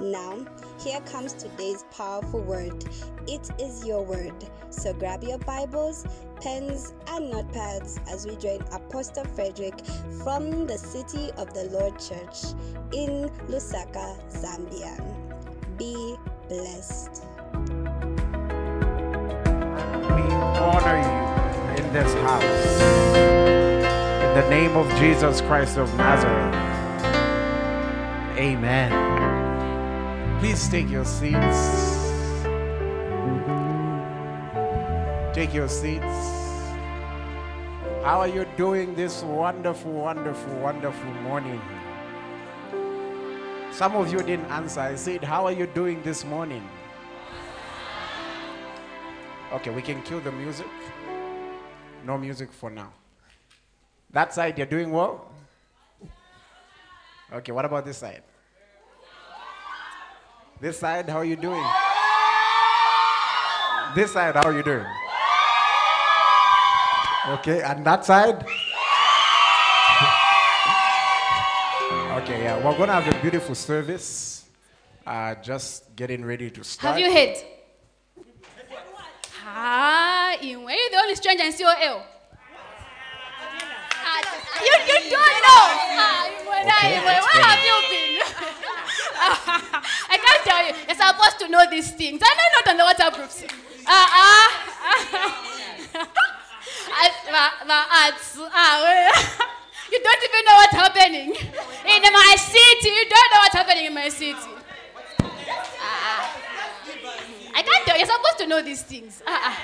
Now, here comes today's powerful word. It is your word. So grab your Bibles, pens, and notepads as we join Apostle Frederick from the City of the Lord Church in Lusaka, Zambia. Be blessed. We honor you in this house. In the name of Jesus Christ of Nazareth. Amen. Please take your seats. Take your seats. How are you doing this wonderful, wonderful, wonderful morning? Some of you didn't answer. I said, How are you doing this morning? Okay, we can kill the music. No music for now. That side, you're doing well? Okay, what about this side? This side, how are you doing? This side, how are you doing? Okay, and that side? okay, yeah, we're gonna have a beautiful service. Uh, just getting ready to start. Have you heard? Ah, Inwe, you're the only stranger in COL. Ah, you, you don't know. Ah, Inwe, nah, Okay, Inwe, that's where fine. have you been? I can't tell you. You're supposed to know these things. I know not on the WhatsApp groups. Ah, ah. Ah, ma- ma- ads, ah, well. You don't even know what's happening in my city. You don't know what's happening in my city. Ah, ah. I can't tell. You're supposed to know these things. Ah, ah.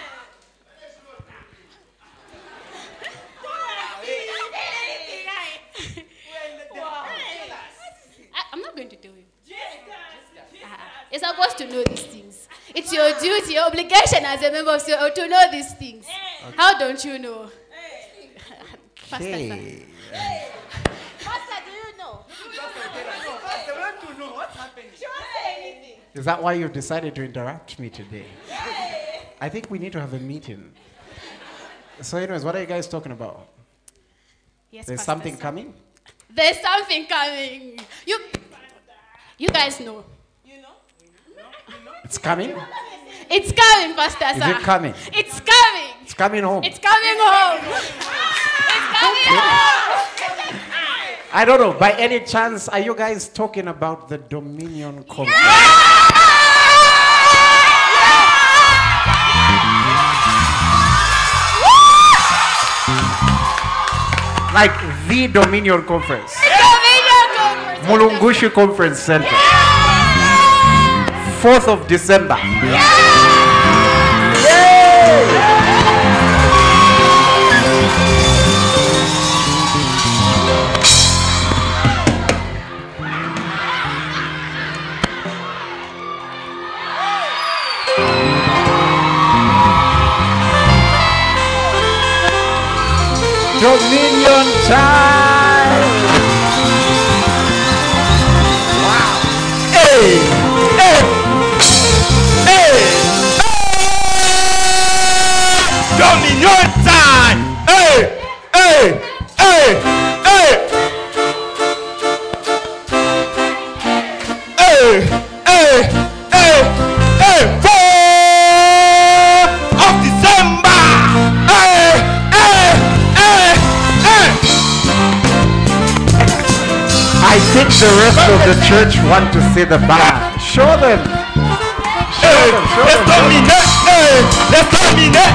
I, I'm not going to tell you. Ah, ah. You're supposed to know these things. It's your duty, your obligation as a member of COL to know these things. How don't you know? Pastor, sir. Okay. Pastor, do you know? Is that why you've decided to interrupt me today? I think we need to have a meeting. So, anyways, what are you guys talking about? Yes, There's Pastor, something sir. coming? There's something coming. You, you guys know. It's coming? It's coming, Pastor. Is sir. it coming? It's coming. It's coming home. It's coming home. It's coming home. I don't know. By any chance, are you guys talking about the Dominion Conference? Like the Dominion Conference, Dominion Conference. Mulungushi Conference Center, 4th of December. Dominion time. Dominion time. Hey, hey, hey, hey. Hey, hey, hey, hey. Four of December. Hey, hey, hey, hey. I think the rest of the church want to see the band. Show them. Show them. Show Let's them. dominate, hey, let's dominate,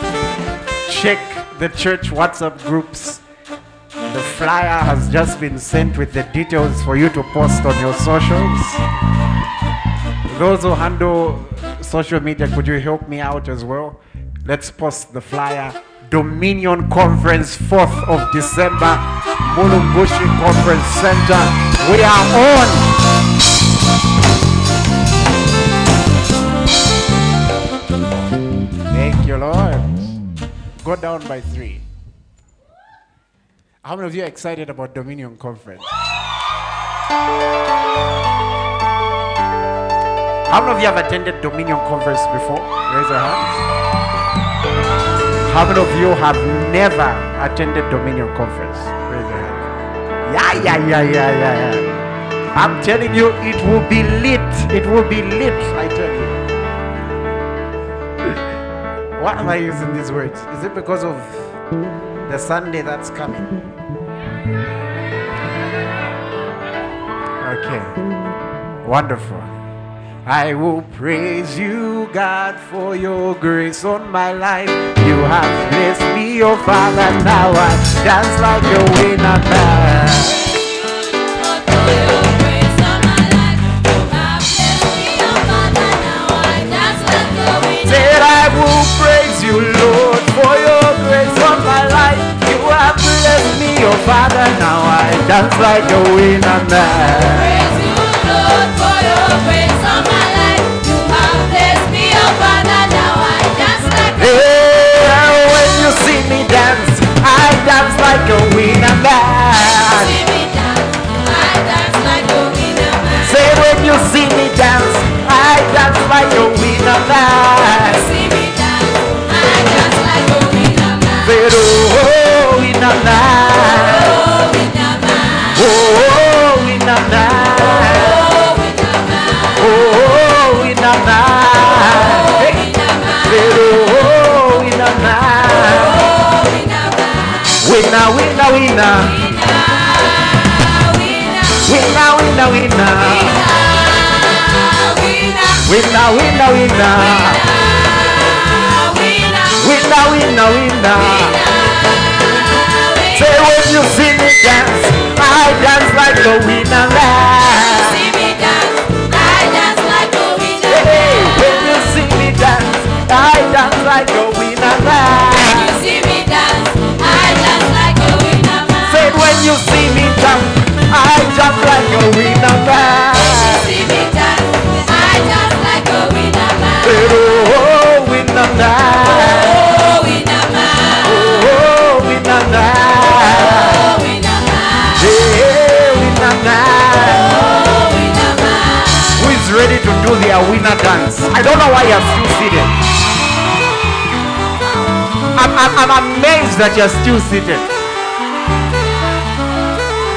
the church WhatsApp groups. The flyer has just been sent with the details for you to post on your socials. Those who handle social media, could you help me out as well? Let's post the flyer. Dominion Conference, 4th of December, Mulungushi Conference Center. We are on. Thank you, Lord. Go down by three. How many of you are excited about Dominion Conference? How many of you have attended Dominion Conference before? Raise your hands. How many of you have never attended Dominion Conference? Raise your hand. Yeah, yeah, yeah, yeah, yeah, yeah. I'm telling you, it will be lit. It will be lit, I tell you. Why am I using these words? Is it because of the Sunday that's coming? Okay. Wonderful. I will praise you, God, for your grace on my life. You have blessed me, oh Father. Now I dance like a winner praise you, Lord, for your grace on my life. You have blessed me, your oh Father. Now I dance like a winner man. Praise you, Lord, for your grace on my life. You have blessed me, your oh Father. Now I dance like a winner. Hey, when you see me dance, I dance like a winner man. See me dance, I dance like a winner man. Say when you see me dance, I dance like a winner man. Oh, in a Oh, in a Oh, winna, winna, winna, winna, winna, winna, winna, winna, winna, winna, winna, winna, winna, winna, winna, winna, winna. Winner, winner, winner. Say when you see me dance, I dance like a winner man. Hey, when you see me dance, I dance like a winner man. Say when you see me jump, I jump like a winner winner dance? I don't know why you're still seated. I'm, I'm, I'm amazed that you're still seated.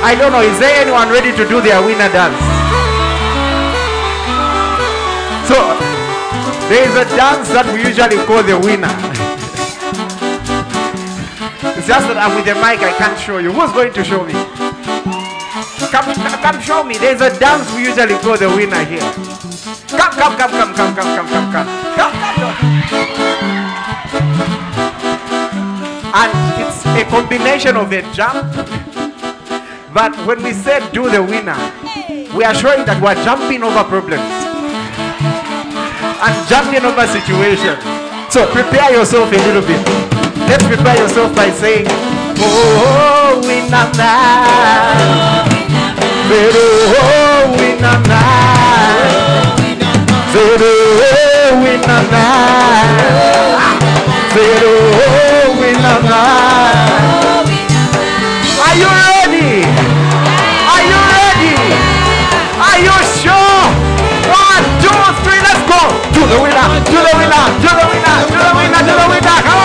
I don't know, is there anyone ready to do their winner dance? So, there is a dance that we usually call the winner. It's just that I'm with the mic, I can't show you. Who's going to show me? Come, come show me. There's a dance we usually call the winner here. Come, come, come, come, come, come, come, come, come. Come, come. And it's a combination of a jump. But when we said do the winner, we are showing that we're jumping over problems and jumping over situations. So prepare yourself a little bit. Let's prepare yourself by saying, Oh, winner man. Oh, winner man. Pero, oh, winner man. Pero, oh, winner man. Are you ready? Are you ready? Are you sure? One, two, three, let's go. To the winner, to the winner, to the winner, to the winner, to the winner. Come on.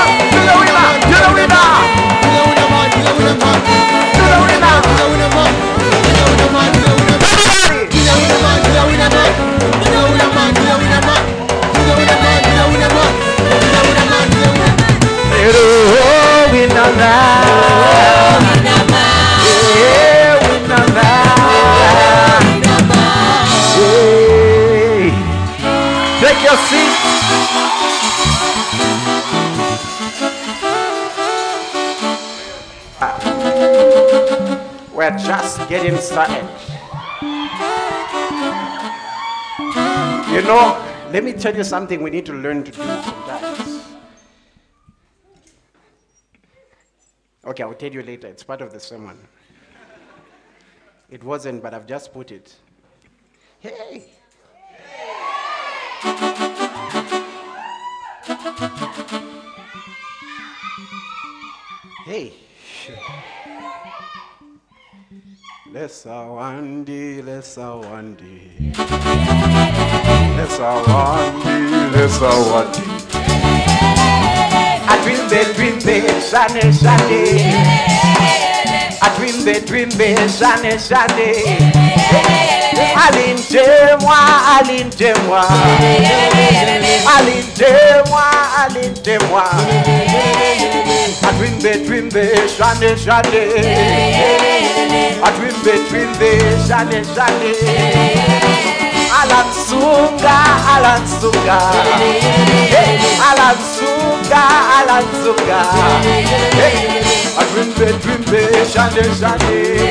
Take your seat. Ah. We're just getting started. You know, let me tell you something we need to learn to do Okay, I'll tell you later. It's part of the sermon. It wasn't, but I've just put it. Hey! Hey! Lesa wandi, lesa wandi. Lesa wandi, lesa wandi. I dream the dream the shane shane. I dream the dream the shane shane. Alinjemwa, alinjemwa. Alinjemwa, alinjemwa. I dream the dream the shane shane. I dream the dream the shane shane. Alan Sunga, Alan Sunga. Alan Sunga, Alan Sunga. Hey, I dream the dream the shane shane.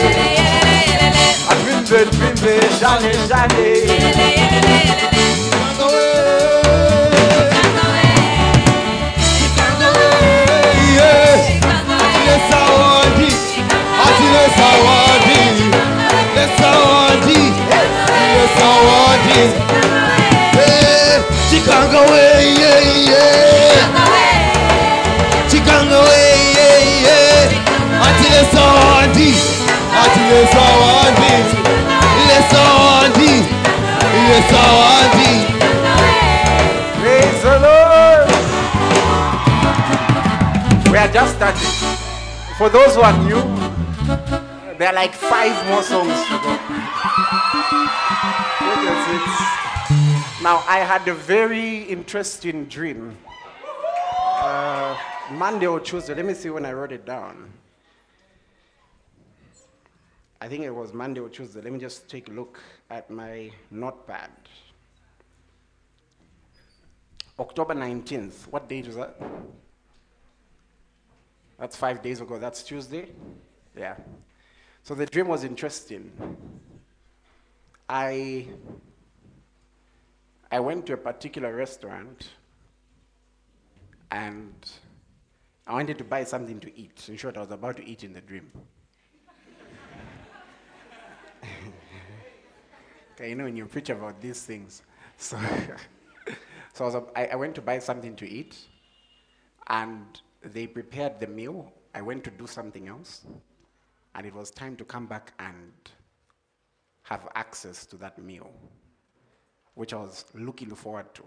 I dream the dream the shane shane. Chikanga way, yeah, yeah. Chikanga way, yeah, yeah. Ati le sawandi, ati le sawandi, le sawandi, le sawandi. Praise the Lord. We are just starting. For those who are new, there are like five more songs to go. Seats. Now, I had a very interesting dream. Uh, Monday or Tuesday. Let me see when I wrote it down. I think it was Monday or Tuesday. Let me just take a look at my notepad. October 19th. What date was that? That's five days ago. That's Tuesday? Yeah. So the dream was interesting. I I went to a particular restaurant and I wanted to buy something to eat. In short, I was about to eat in the dream. okay, you know, when you preach about these things. So, so I, was, I, I went to buy something to eat and they prepared the meal. I went to do something else and it was time to come back and have access to that meal, which I was looking forward to.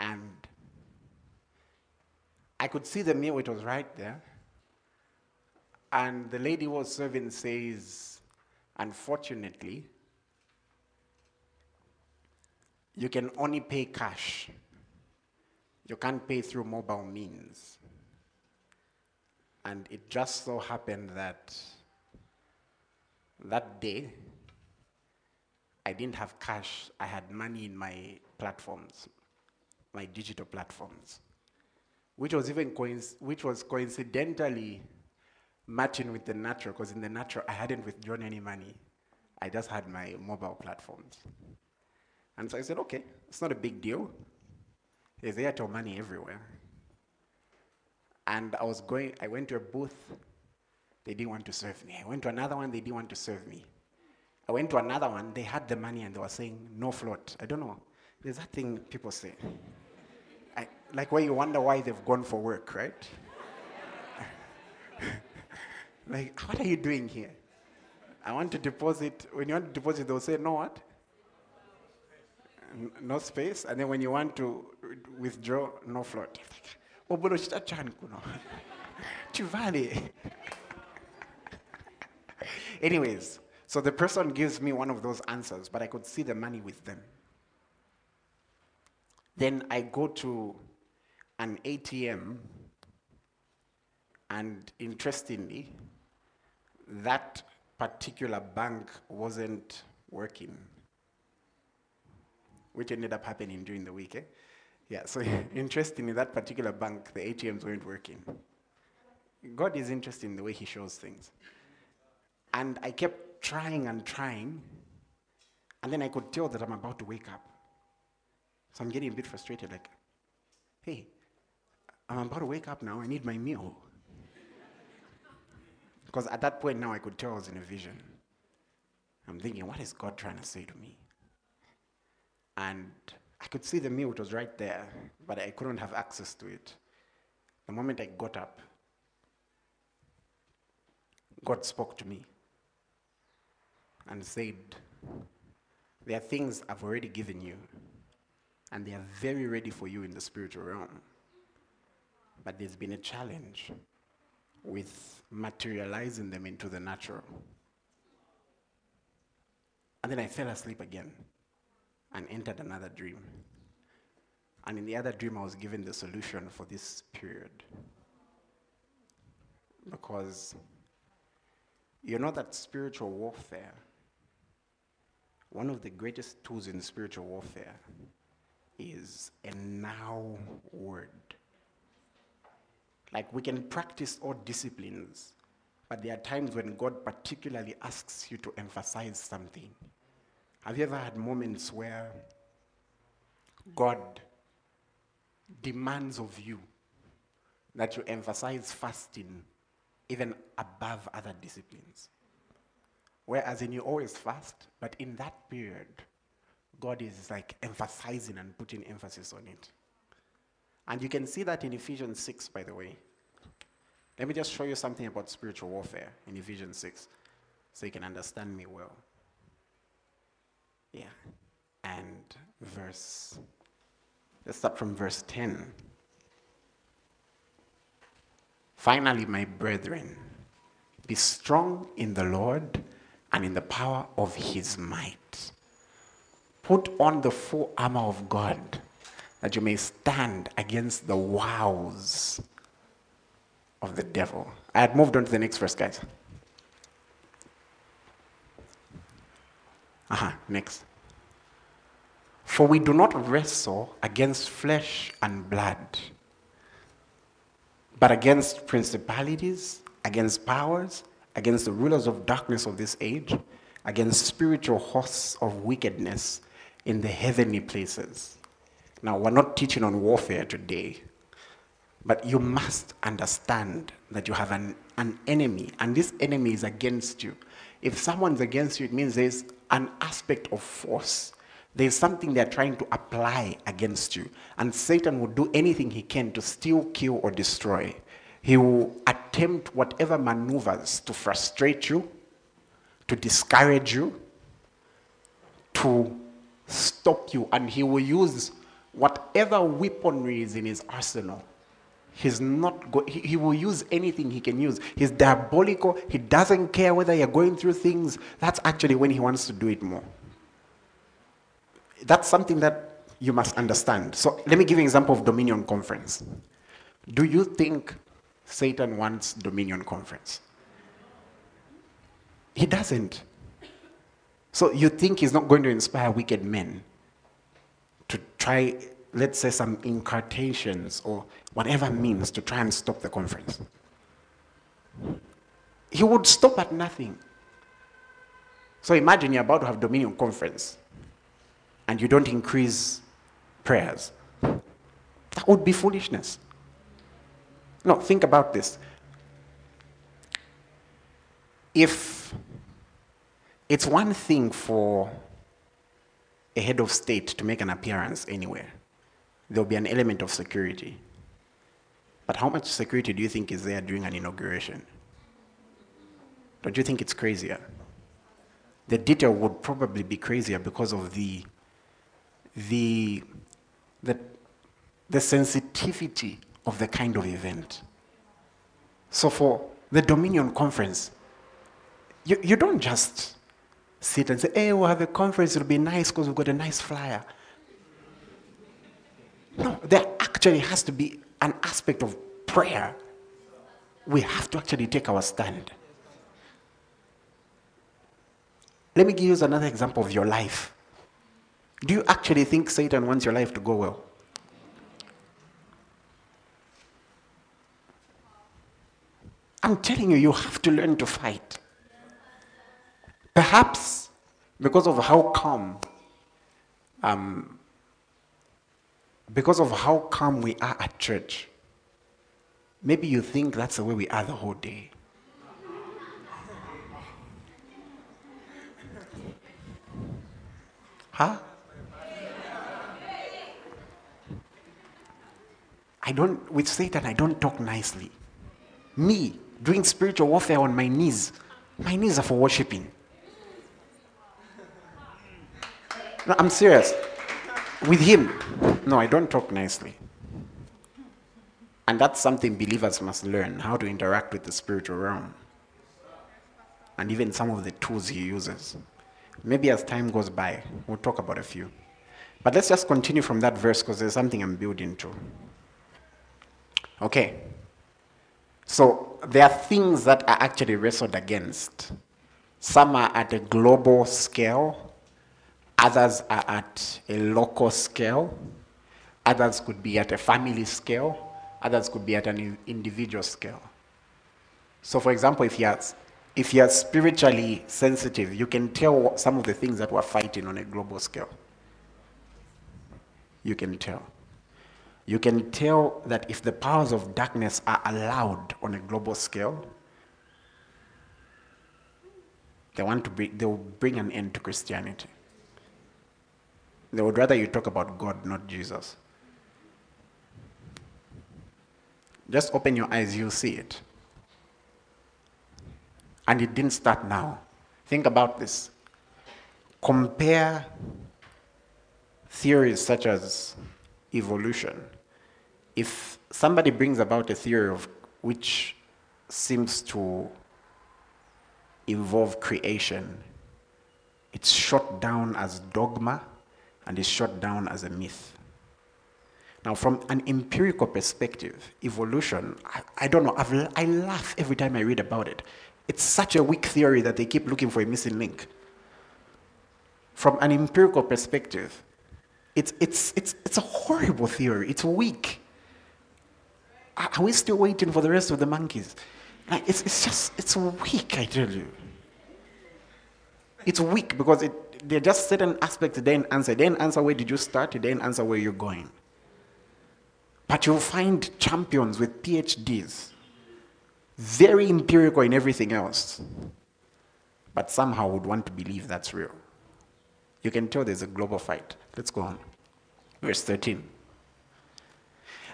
And I could see the meal, it was right there. And the lady who was serving says, unfortunately, you can only pay cash. You can't pay through mobile means. And it just so happened that that day, I didn't have cash. I had money in my platforms, my digital platforms, which was even which was coincidentally matching with the natural, because in the natural I hadn't withdrawn any money. I just had my mobile platforms. And so I said, okay, it's not a big deal. There's Airtel money everywhere. And I was going, I went to a booth, they didn't want to serve me. I went to another one, they didn't want to serve me. I went to another one, they had the money and they were saying no float. I don't know. There's that thing people say. I, like where you wonder why they've gone for work, right? like, what are you doing here? I want to deposit. When you want to deposit, they'll say, no what? No space. And then when you want to withdraw, no float. Obulo chitachani kuno. Anyways, so the person gives me one of those answers, but I could see the money with them. Then I go to an ATM And interestingly, that particular bank wasn't working, which ended up happening during the week. Eh? Yeah, so interestingly, that particular bank, the ATMs weren't working. God is interested in the way He shows things. And I kept trying and trying, and then I could tell that I'm about to wake up. So I'm getting a bit frustrated, like, hey, I'm about to wake up now, I need my meal. Because at that point now I could tell I was in a vision. I'm thinking, what is God trying to say to me? And I could see the meal, it was right there, but I couldn't have access to it. The moment I got up, God spoke to me and said, There are things I've already given you, and they are very ready for you in the spiritual realm. But there's been a challenge with materializing them into the natural. And then I fell asleep again and entered another dream. And in the other dream, I was given the solution for this period. Because you know that spiritual warfare, one of the greatest tools in spiritual warfare is a now word. Like we can practice all disciplines, but there are times when God particularly asks you to emphasize something. Have you ever had moments where God demands of you that you emphasize fasting even above other disciplines? Whereas in you always fast, but in that period, God is like emphasizing and putting emphasis on it. And you can see that in Ephesians 6, by the way. Let me just show you something about spiritual warfare in Ephesians 6 so you can understand me well. Yeah. And verse, let's start from verse 10. Finally, my brethren, be strong in the Lord and in the power of his might. Put on the full armor of God that you may stand against the wows of the devil. I had moved on to the next verse, guys. Uh-huh, next. For we do not wrestle against flesh and blood, but against principalities, against powers, against the rulers of darkness of this age, against spiritual hosts of wickedness in the heavenly places. Now, we're not teaching on warfare today, but you must understand that you have an, an enemy, and this enemy is against you. If someone's against you, it means there's an aspect of force. There's something they're trying to apply against you. And Satan will do anything he can to steal, kill, or destroy. He will attempt whatever maneuvers to frustrate you, to discourage you, to stop you. And he will use whatever weaponry is in his arsenal He's not go- he, he will use anything he can use. He's diabolical. He doesn't care whether you're going through things. That's actually when he wants to do it more. That's something that you must understand. So let me give you an example of Dominion Conference. Do you think Satan wants Dominion Conference? He doesn't. So you think he's not going to inspire wicked men to try let's say, some incantations or whatever means to try and stop the conference. He would stop at nothing. So imagine you're about to have Dominion conference and you don't increase prayers. That would be foolishness. No, think about this. If it's one thing for a head of state to make an appearance anywhere, there'll be an element of security. But how much security do you think is there during an inauguration? Don't you think it's crazier? The detail would probably be crazier because of the, the, the, the sensitivity of the kind of event. So for the Dominion Conference, you, you don't just sit and say, hey, we'll have a conference, it'll be nice because we've got a nice flyer. No, there actually has to be an aspect of prayer. we have to actually take our stand. Let me give you another example of your life. Do you actually think Satan wants your life to go well? I'm telling you, you have to learn to fight. Perhaps because of how calm, um, because of how calm we are at church, maybe you think that's the way we are the whole day. Huh? I don't, with Satan, I don't talk nicely. Me, doing spiritual warfare on my knees, my knees are for worshiping. No, I'm serious. With him, no, I don't talk nicely. And that's something believers must learn how to interact with the spiritual realm. And even some of the tools he uses. Maybe as time goes by, we'll talk about a few. But let's just continue from that verse because there's something I'm building to. Okay. So there are things that are actually wrestled against. Some are at a global scale, others are at a local scale, others could be at a family scale, others could be at an individual scale. So, for example, if you're, if you're spiritually sensitive, you can tell some of the things that we're fighting on a global scale. You can tell you can tell that if the powers of darkness are allowed on a global scale, they want to bring, they will bring an end to Christianity. They would rather you talk about God, not Jesus. Just open your eyes, you'll see it. And it didn't start now. Think about this. Compare theories such as evolution if somebody brings about a theory of which seems to involve creation, it's shot down as dogma and is shot down as a myth. Now, from an empirical perspective, evolution, I, I don't know, I've, I laugh every time I read about it. It's such a weak theory that they keep looking for a missing link. From an empirical perspective, it's, it's, it's, it's a horrible theory, it's weak. Are we still waiting for the rest of the monkeys? Like, it's, it's just, it's weak, I tell you. It's weak because it, they're just certain aspects they didn't answer. They didn't answer where did you start, they didn't answer where you're going. But you'll find champions with PhDs, very empirical in everything else, but somehow would want to believe that's real. You can tell there's a global fight. Let's go on. Verse 13.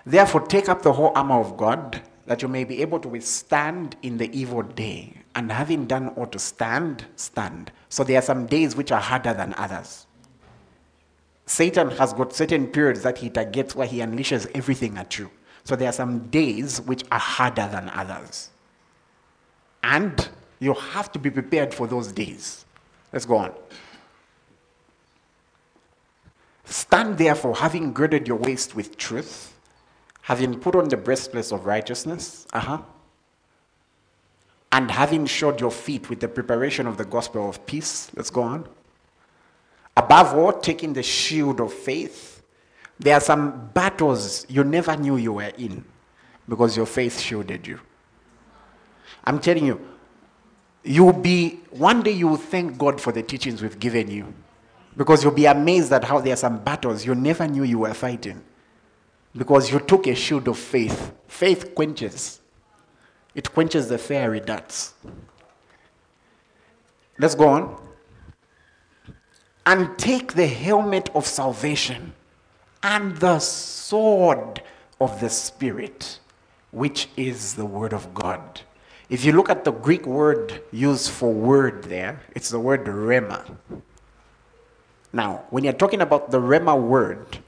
Therefore, take up the whole armor of God, that you may be able to withstand in the evil day. And having done all to stand, stand. So there are some days which are harder than others. Satan has got certain periods that he targets where he unleashes everything at you. So there are some days which are harder than others. And you have to be prepared for those days. Let's go on. Stand therefore, having girded your waist with truth having put on the breastplate of righteousness, uh-huh, and having shod your feet with the preparation of the gospel of peace. Let's go on. Above all, taking the shield of faith. There are some battles you never knew you were in because your faith shielded you. I'm telling you, you'll be, one day you will thank God for the teachings we've given you because you'll be amazed at how there are some battles you never knew you were fighting because you took a shield of faith. Faith quenches, it quenches the fiery darts. Let's go on. And take the helmet of salvation and the sword of the Spirit, which is the Word of God. If you look at the Greek word used for word there, it's the word rhema. Now, when you're talking about the rhema word,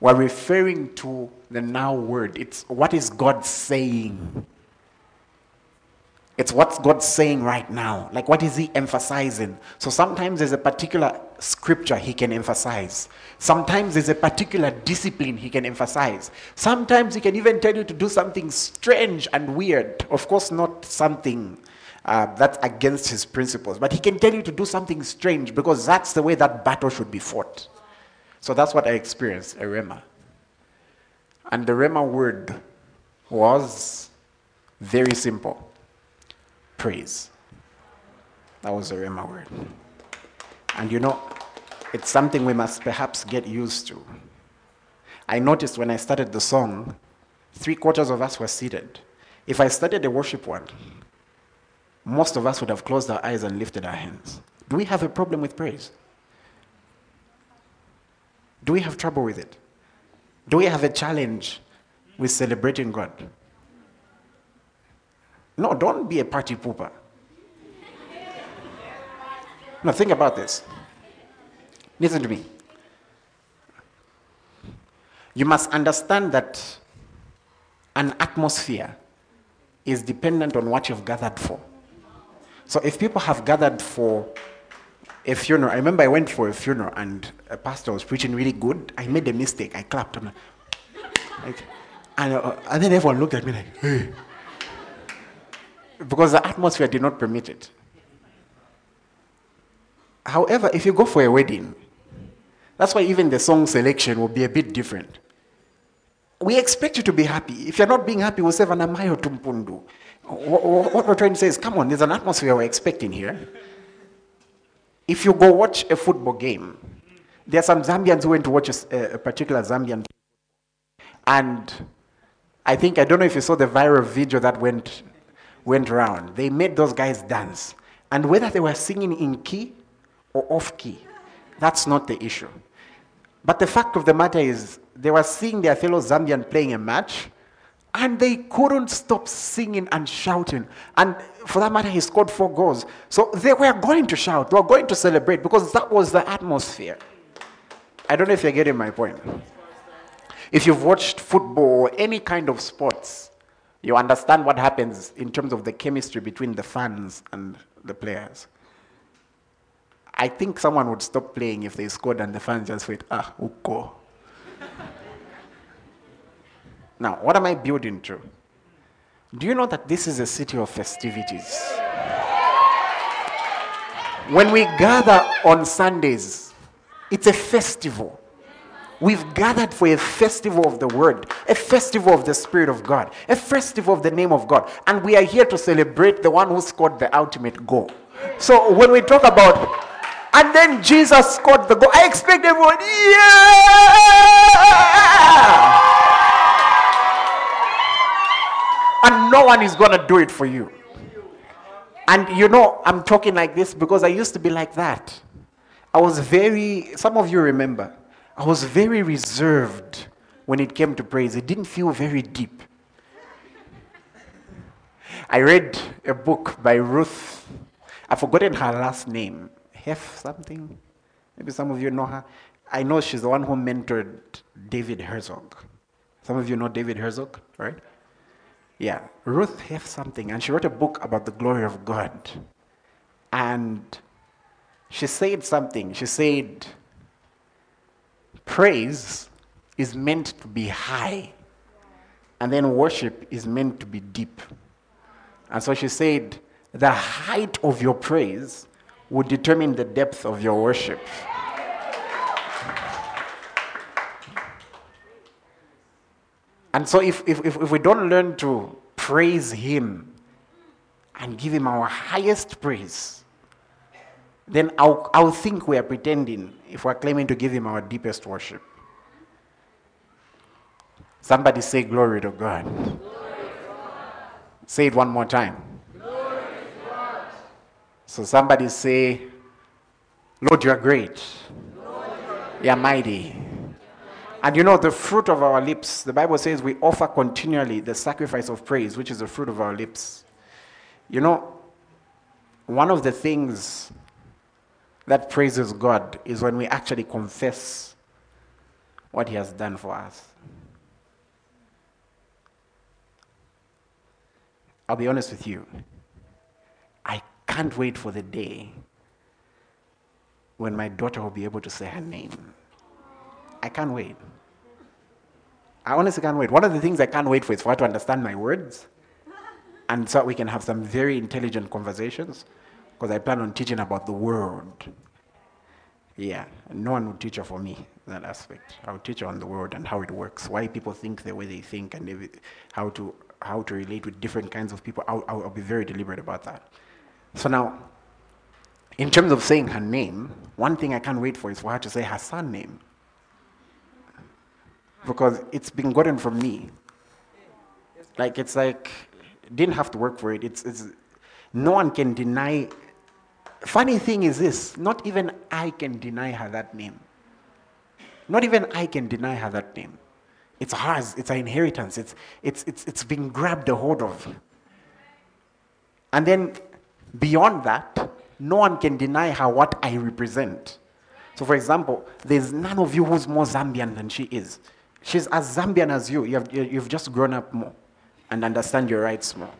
we're referring to the now word. It's what is God saying? It's what's God saying right now. Like, what is He emphasizing? So sometimes there's a particular scripture He can emphasize. Sometimes there's a particular discipline He can emphasize. Sometimes He can even tell you to do something strange and weird. Of course, not something uh, that's against His principles, but He can tell you to do something strange because that's the way that battle should be fought. So that's what I experienced, a Rhema. And the Rhema word was very simple praise. That was the Rhema word. And you know, it's something we must perhaps get used to. I noticed when I started the song, three quarters of us were seated. If I started the worship one, most of us would have closed our eyes and lifted our hands. Do we have a problem with praise? Do we have trouble with it? Do we have a challenge with celebrating God? No, don't be a party pooper. Now, think about this. Listen to me. You must understand that an atmosphere is dependent on what you've gathered for. So if people have gathered for a funeral, I remember I went for a funeral and a pastor was preaching really good. I made a mistake. I clapped. I'm like, and, uh, and then everyone looked at me like, hey because the atmosphere did not permit it. However, if you go for a wedding, that's why even the song selection will be a bit different. We expect you to be happy. If you're not being happy, we'll say Vanamayo Tumpundu. What we're trying to say is, come on, there's an atmosphere we're expecting here. If you go watch a football game, there are some Zambians who went to watch a, a particular Zambian and I think, I don't know if you saw the viral video that went went around. They made those guys dance. And whether they were singing in key or off key, that's not the issue. But the fact of the matter is, they were seeing their fellow Zambian playing a match, and they couldn't stop singing and shouting. And for that matter, he scored four goals. So they were going to shout, they were going to celebrate because that was the atmosphere. I don't know if you're getting my point. If you've watched football or any kind of sports, you understand what happens in terms of the chemistry between the fans and the players. I think someone would stop playing if they scored and the fans just went, ah, uko. Now, what am I building to? Do you know that this is a city of festivities? When we gather on Sundays, it's a festival. We've gathered for a festival of the Word, a festival of the Spirit of God, a festival of the name of God. And we are here to celebrate the one who scored the ultimate goal. So when we talk about, and then Jesus scored the goal, I expect everyone, yeah! And no one is going to do it for you. And you know, I'm talking like this because I used to be like that. I was very, some of you remember, I was very reserved when it came to praise. It didn't feel very deep. I read a book by Ruth. I've forgotten her last name. Hef something? Maybe some of you know her. I know she's the one who mentored David Herzog. Some of you know David Herzog, right? Yeah, Ruth Hef something. And she wrote a book about the glory of God. And she said something. She said, Praise is meant to be high, and then worship is meant to be deep. And so she said, the height of your praise would determine the depth of your worship. And so, if, if, if we don't learn to praise Him and give Him our highest praise, then I'll, I'll think we are pretending if we're claiming to give Him our deepest worship. Somebody say, Glory to God. Glory to God. Say it one more time. So somebody say, Lord, you are great. You are mighty. And you know, the fruit of our lips, the Bible says we offer continually the sacrifice of praise, which is the fruit of our lips. You know, one of the things that praises God is when we actually confess what He has done for us. I'll be honest with you. I can't wait for the day when my daughter will be able to say her name. I can't wait. I honestly can't wait. One of the things I can't wait for is for her to understand my words. And so we can have some very intelligent conversations. Because I plan on teaching about the world. Yeah, no one will teach her for me that aspect. I'll teach her on the world and how it works, why people think the way they think, and how to how to relate with different kinds of people. I'll, I'll be very deliberate about that. So now, in terms of saying her name, one thing I can't wait for is for her to say her son name. Because it's been gotten from me. Like it's like didn't have to work for it. It's, it's no one can deny Funny thing is this not even I can deny her that name. Not even I can deny her that name. It's hers, it's her inheritance, it's, it's, it's, it's being grabbed a hold of. And then beyond that, no one can deny her what I represent. So, for example, there's none of you who's more Zambian than she is. She's as Zambian as you. You have, you've just grown up more and understand your rights more.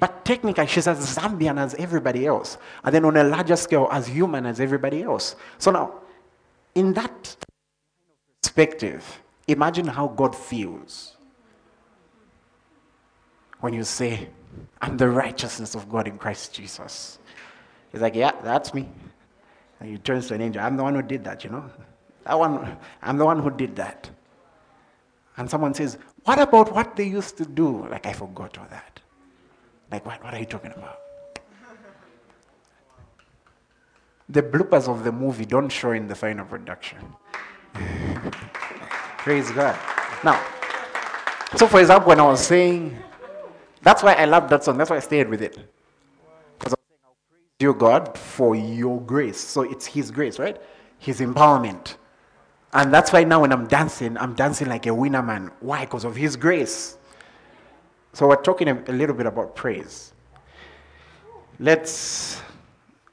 But technically, she's as Zambian as everybody else. And then on a larger scale, as human as everybody else. So now, in that perspective, imagine how God feels when you say, I'm the righteousness of God in Christ Jesus. He's like, Yeah, that's me. And he turns to an angel, I'm the one who did that, you know? That one, I'm the one who did that. And someone says, What about what they used to do? Like, I forgot all that. Like, what, what are you talking about? The bloopers of the movie don't show in the final production. Praise God. Now, so for example, when I was saying, that's why I love that song, that's why I stayed with it. Because I was saying, I'll praise you, God, for your grace. So it's His grace, right? His empowerment. And that's why now when I'm dancing, I'm dancing like a winner man. Why? Because of His grace. So we're talking a, a little bit about praise. Let's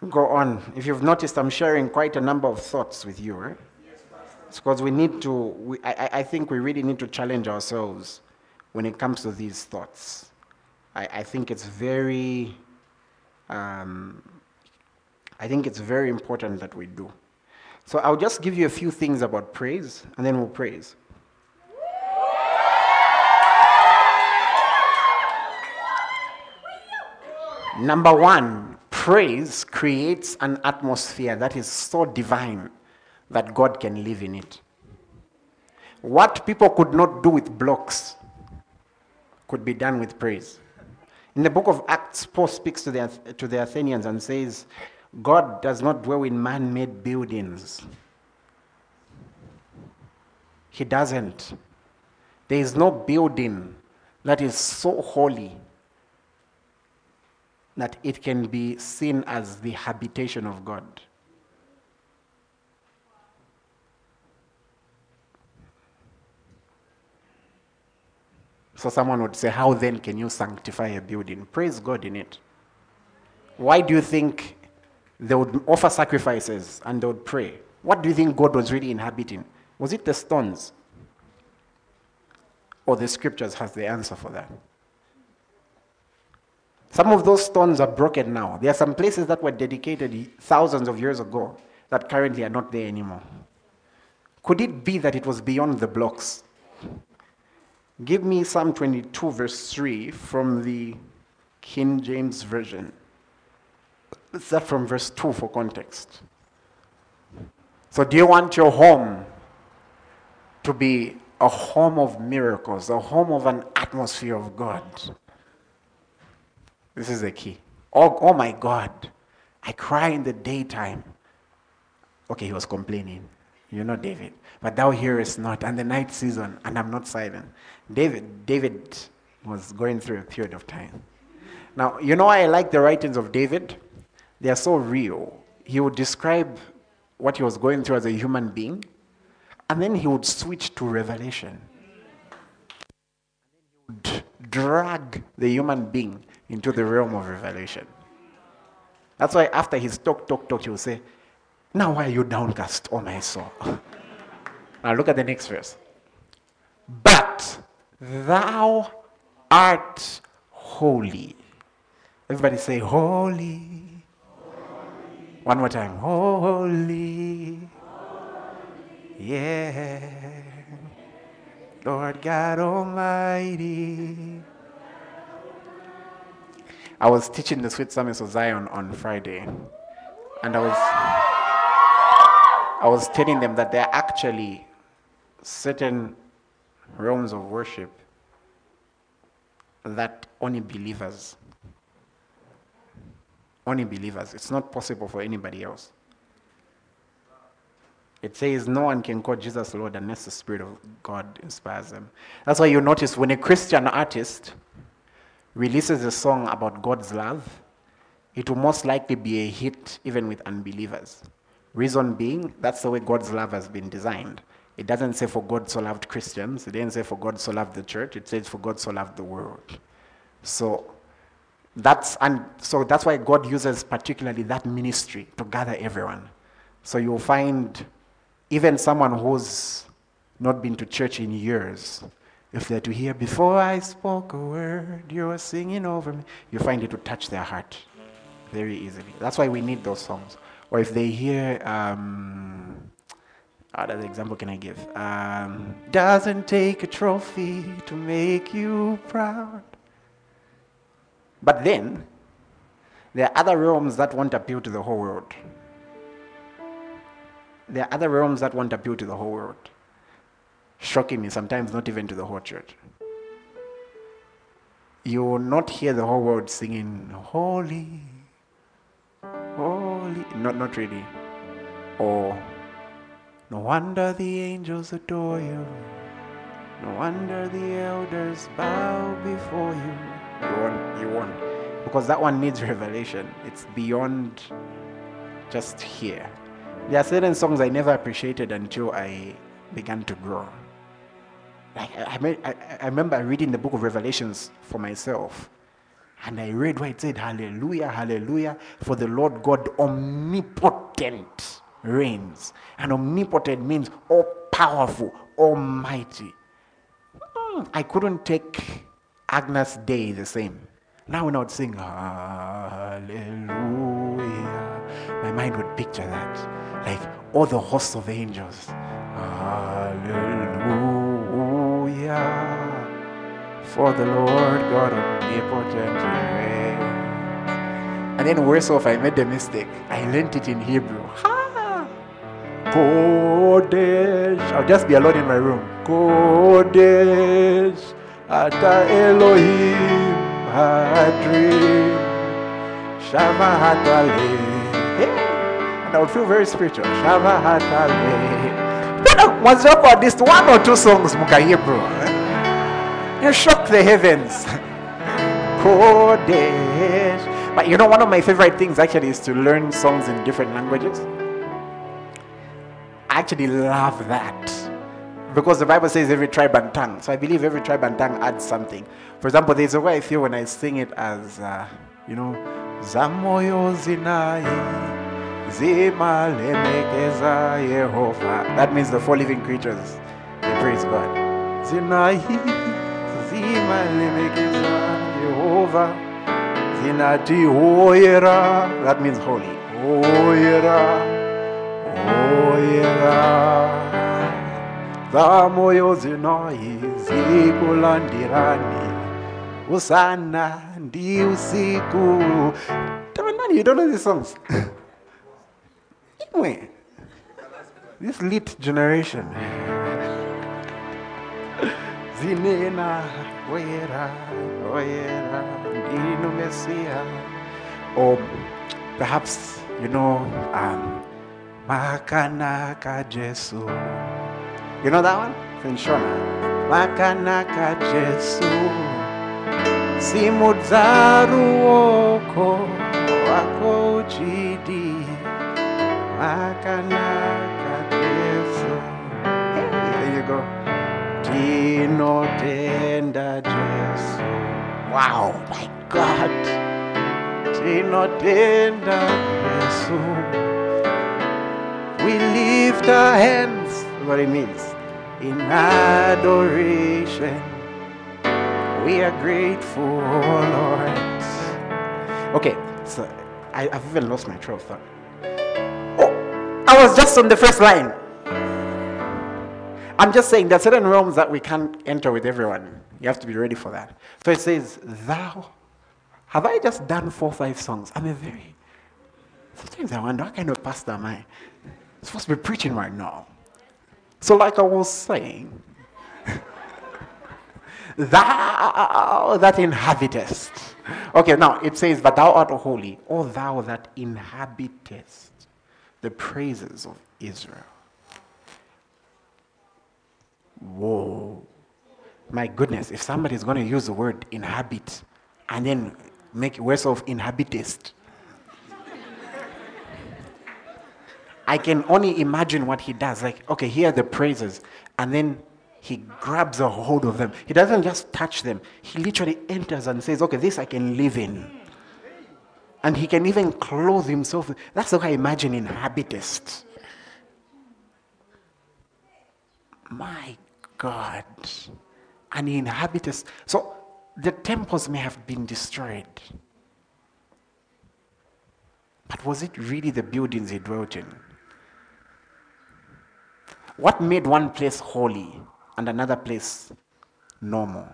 go on. If you've noticed, I'm sharing quite a number of thoughts with you. Right? It's because we need to, we, I, I think we really need to challenge ourselves when it comes to these thoughts. I, I think it's very, um, I think it's very important that we do. So I'll just give you a few things about praise, and then we'll praise. Number one, praise creates an atmosphere that is so divine that God can live in it. What people could not do with blocks could be done with praise. In the book of Acts, Paul speaks to the, to the Athenians and says, God does not dwell in man made buildings. He doesn't. There is no building that is so holy that it can be seen as the habitation of God. So someone would say, How then can you sanctify a building? Praise God in it. Why do you think they would offer sacrifices and they would pray? What do you think God was really inhabiting? Was it the stones? Or the scriptures has the answer for that? Some of those stones are broken now. There are some places that were dedicated thousands of years ago that currently are not there anymore. Could it be that it was beyond the blocks? Give me Psalm 22, verse 3 from the King James Version. Let's from verse 2 for context. So, do you want your home to be a home of miracles, a home of an atmosphere of God? This is the key. Oh, oh my God, I cry in the daytime. Okay, he was complaining. You know David. But thou hearest not, and the night season, and I'm not silent. David, David was going through a period of time. Now, you know I like the writings of David? They are so real. He would describe what he was going through as a human being, and then he would switch to revelation. And then he would drag the human being into the realm of revelation. That's why after his talk, talk, talk, he will say, Now why are you downcast, O my soul? now look at the next verse. But thou art holy. Everybody say, Holy. One more time. Holy. Yeah. Lord God Almighty. I was teaching the Sweet Psalmist of Zion on Friday, and I was I was telling them that there are actually certain realms of worship that only believers only believers. It's not possible for anybody else. It says no one can call Jesus Lord unless the Spirit of God inspires them. That's why you notice when a Christian artist releases a song about God's love, it will most likely be a hit even with unbelievers. Reason being, that's the way God's love has been designed. It doesn't say for God so loved Christians, it didn't say for God so loved the church, it says for God so loved the world. So that's and so that's why God uses particularly that ministry to gather everyone. So you'll find even someone who's not been to church in years, if they're to hear, before I spoke a word, you were singing over me, you find it to touch their heart very easily. That's why we need those songs. Or if they hear, um, other example can I give? Um, doesn't take a trophy to make you proud. But then, there are other realms that won't appeal to the whole world. There are other realms that won't appeal to the whole world. Shocking me, sometimes not even to the whole church. You will not hear the whole world singing, Holy, Holy. Not, not really. Or, No wonder the angels adore you. No wonder the elders bow before you. You won't, you won't. Because that one needs revelation. It's beyond just here. There are certain songs I never appreciated until I began to grow. Like I, I, I remember reading the book of Revelations for myself. And I read where it said, Hallelujah, Hallelujah, for the Lord God omnipotent reigns. And omnipotent means all powerful, almighty. Hmm, I couldn't take Agnus Dei the same. Now I would sing Hallelujah, my mind would picture that. Like all the hosts of angels. Hallelujah. For the Lord God omnipotent reigns. And then worse off, I made the mistake. I learned it in Hebrew. Ha! Kodesh. I'll just be alone in my room. Kodesh. Ata Elohim Hadrim. Shama Hatale. And I would feel very spiritual. Shama Hatale. Once you record this one or two songs, Muka eh? You shock the heavens. Kodesh. But you know, one of my favorite things actually is to learn songs in different languages. I actually love that. Because the Bible says every tribe and tongue. So I believe every tribe and tongue adds something. For example, there's a way I feel when I sing it as, uh, you know, Zamoyo zinai, zimalemekeza Yehovah. That means the four living creatures. They praise God. Zinai, zimalemekeza Yehovah. Zinati hoyera. That means holy. Hoyera. Hoyera. Zamoyo zinai zikulandirani. Usana ndi usiku. Tamanani, you don't know these songs? Anyway this lit generation. Zinena oyera oyera ndinu mesia. Or perhaps you know um, makanaka jesu you know that one? It's in Shona. Makanaka Jesu. Simudzaru woko wako chidi. Makanaka Jesu. There you go. Tinotenda Jesu. Wow, my God. Tinotenda Jesu. We lift our hands. What it means in adoration. We are grateful, Lord. Okay, so I, I've even lost my train of thought. Oh, I was just on the first line. I'm just saying there are certain realms that we can't enter with everyone. You have to be ready for that. So it says, Thou. Have I just done four, five songs? I'm a very. Sometimes I wonder, what kind of pastor am I? I'm supposed to be preaching right now. So, like I was saying, thou that inhabitest. Okay, now it says, But thou art holy, O thou that inhabitest the praises of Israel. Whoa. My goodness, if somebody is going to use the word inhabit and then make words of inhabitest, I can only imagine what he does. Like, okay, here are the praises. And then he grabs a hold of them. He doesn't just touch them, he literally enters and says, okay, this I can live in. And he can even clothe himself. That's how I imagine inhabitest. My God. And he inhabitest. So the temples may have been destroyed. But was it really the buildings he dwelt in? What made one place holy and another place normal?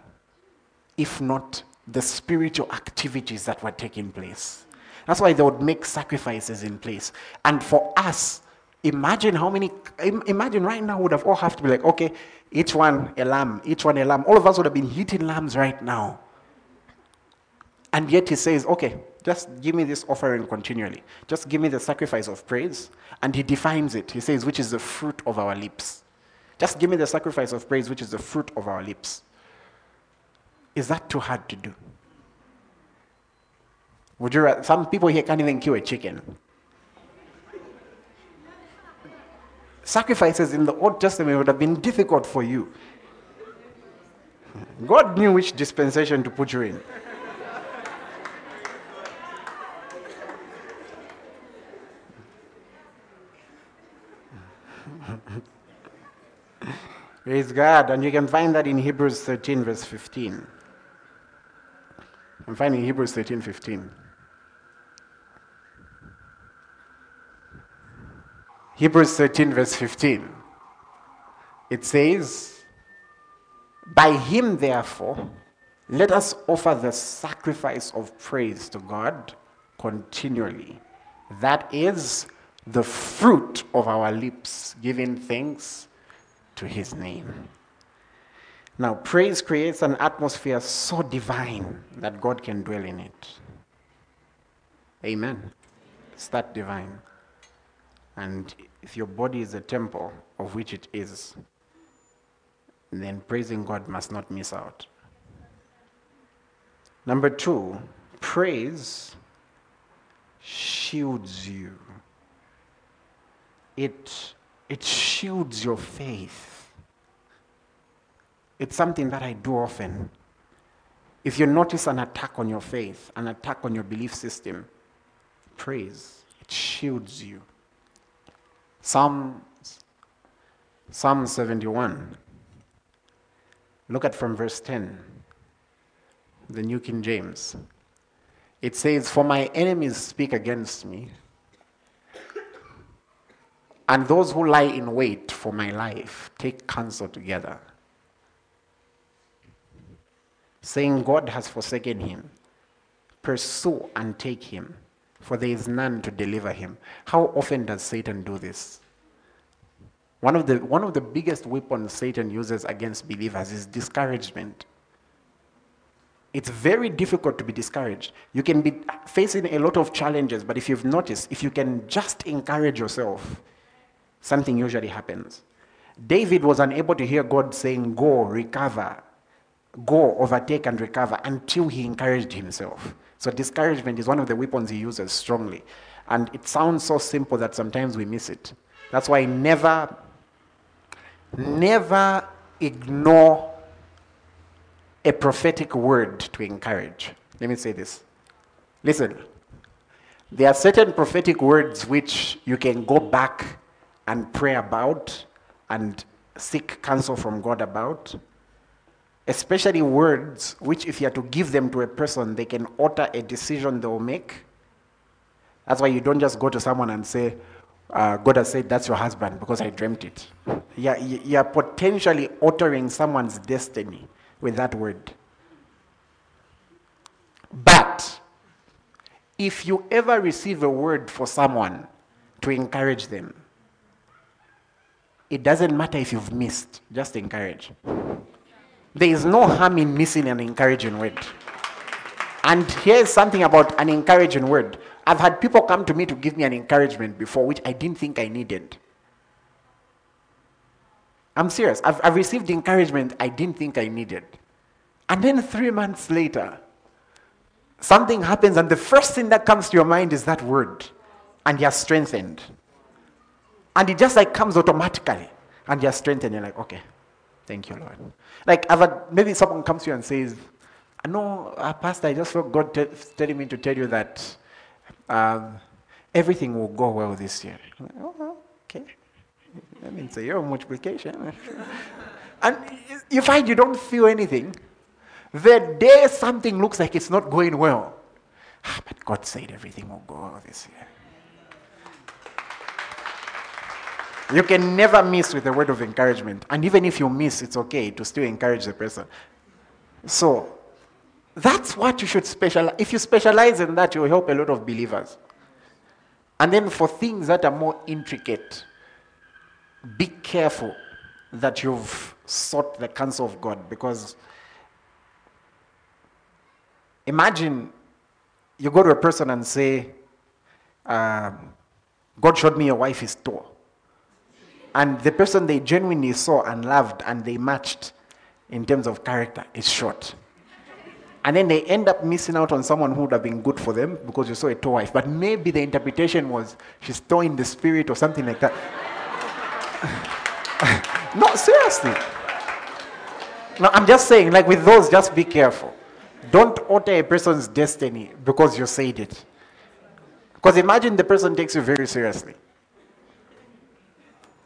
If not the spiritual activities that were taking place. That's why they would make sacrifices in place. And for us, imagine how many, imagine right now would have all have to be like, okay, each one a lamb, each one a lamb. All of us would have been eating lambs right now. And yet he says, okay, just give me this offering continually. Just give me the sacrifice of praise. And he defines it. He says, which is the fruit of our lips. Just give me the sacrifice of praise, which is the fruit of our lips. Is that too hard to do? Would you some people here can't even kill a chicken. Sacrifices in the Old Testament would have been difficult for you. God knew which dispensation to put you in. Praise God. And you can find that in Hebrews 13, verse 15. I'm finding Hebrews 13, 15. Hebrews 13, verse 15. It says, By him, therefore, let us offer the sacrifice of praise to God continually. That is the fruit of our lips, giving thanks to his name. Now, praise creates an atmosphere so divine that God can dwell in it. Amen. It's that divine. And if your body is a temple, of which it is, then praising God must not miss out. Number two, praise shields you. It, it shields your faith. It's something that I do often. If you notice an attack on your faith, an attack on your belief system, praise, it shields you. Psalm, Psalm 71. Look at from verse 10, the New King James. It says, For my enemies speak against me, and those who lie in wait for my life take counsel together, saying, God has forsaken him. Pursue and take him for there is none to deliver him. How often does Satan do this? One of the, one of the biggest weapons Satan uses against believers is discouragement. It's very difficult to be discouraged. You can be facing a lot of challenges, but if you've noticed, if you can just encourage yourself, something usually happens. David was unable to hear God saying, Go, recover, go, overtake, and recover until he encouraged himself. So discouragement is one of the weapons he uses strongly. And it sounds so simple that sometimes we miss it. That's why never, never ignore a prophetic word to encourage. Let me say this. Listen, there are certain prophetic words which you can go back and pray about and seek counsel from God about especially words which, if you are to give them to a person, they can alter a decision they'll make. That's why you don't just go to someone and say, uh, God has said, That's your husband because I dreamt it. You're, you're potentially altering someone's destiny with that word. But if you ever receive a word for someone to encourage them, it doesn't matter if you've missed, just encourage. There is no harm in missing an encouraging word. And here's something about an encouraging word. I've had people come to me to give me an encouragement before, which I didn't think I needed. I'm serious. I've, I've received encouragement I didn't think I needed. And then three months later, something happens, and the first thing that comes to your mind is that word, and you're strengthened. And it just like comes automatically, and you're strengthened. You're like, okay, thank you, Lord. Like, maybe someone comes to you and says, I know, uh, Pastor, I just felt God t- telling me to tell you that um, everything will go well this year. Like, oh, okay. That means a year of multiplication. and you find you don't feel anything. The day something looks like it's not going well, ah, but God said everything will go well this year. You can never miss with a word of encouragement. And even if you miss, it's okay to still encourage the person. So, that's what you should specialize. If you specialize in that, you'll help a lot of believers. And then for things that are more intricate, be careful that you've sought the counsel of God because imagine you go to a person and say, um, God showed me your wife is tall. And the person they genuinely saw and loved and they matched in terms of character is short. And then they end up missing out on someone who would have been good for them because you saw a tall wife. But maybe the interpretation was she's in the spirit or something like that. no, seriously. No, I'm just saying, like with those, just be careful. Don't alter a person's destiny because you said it. Because imagine the person takes you very seriously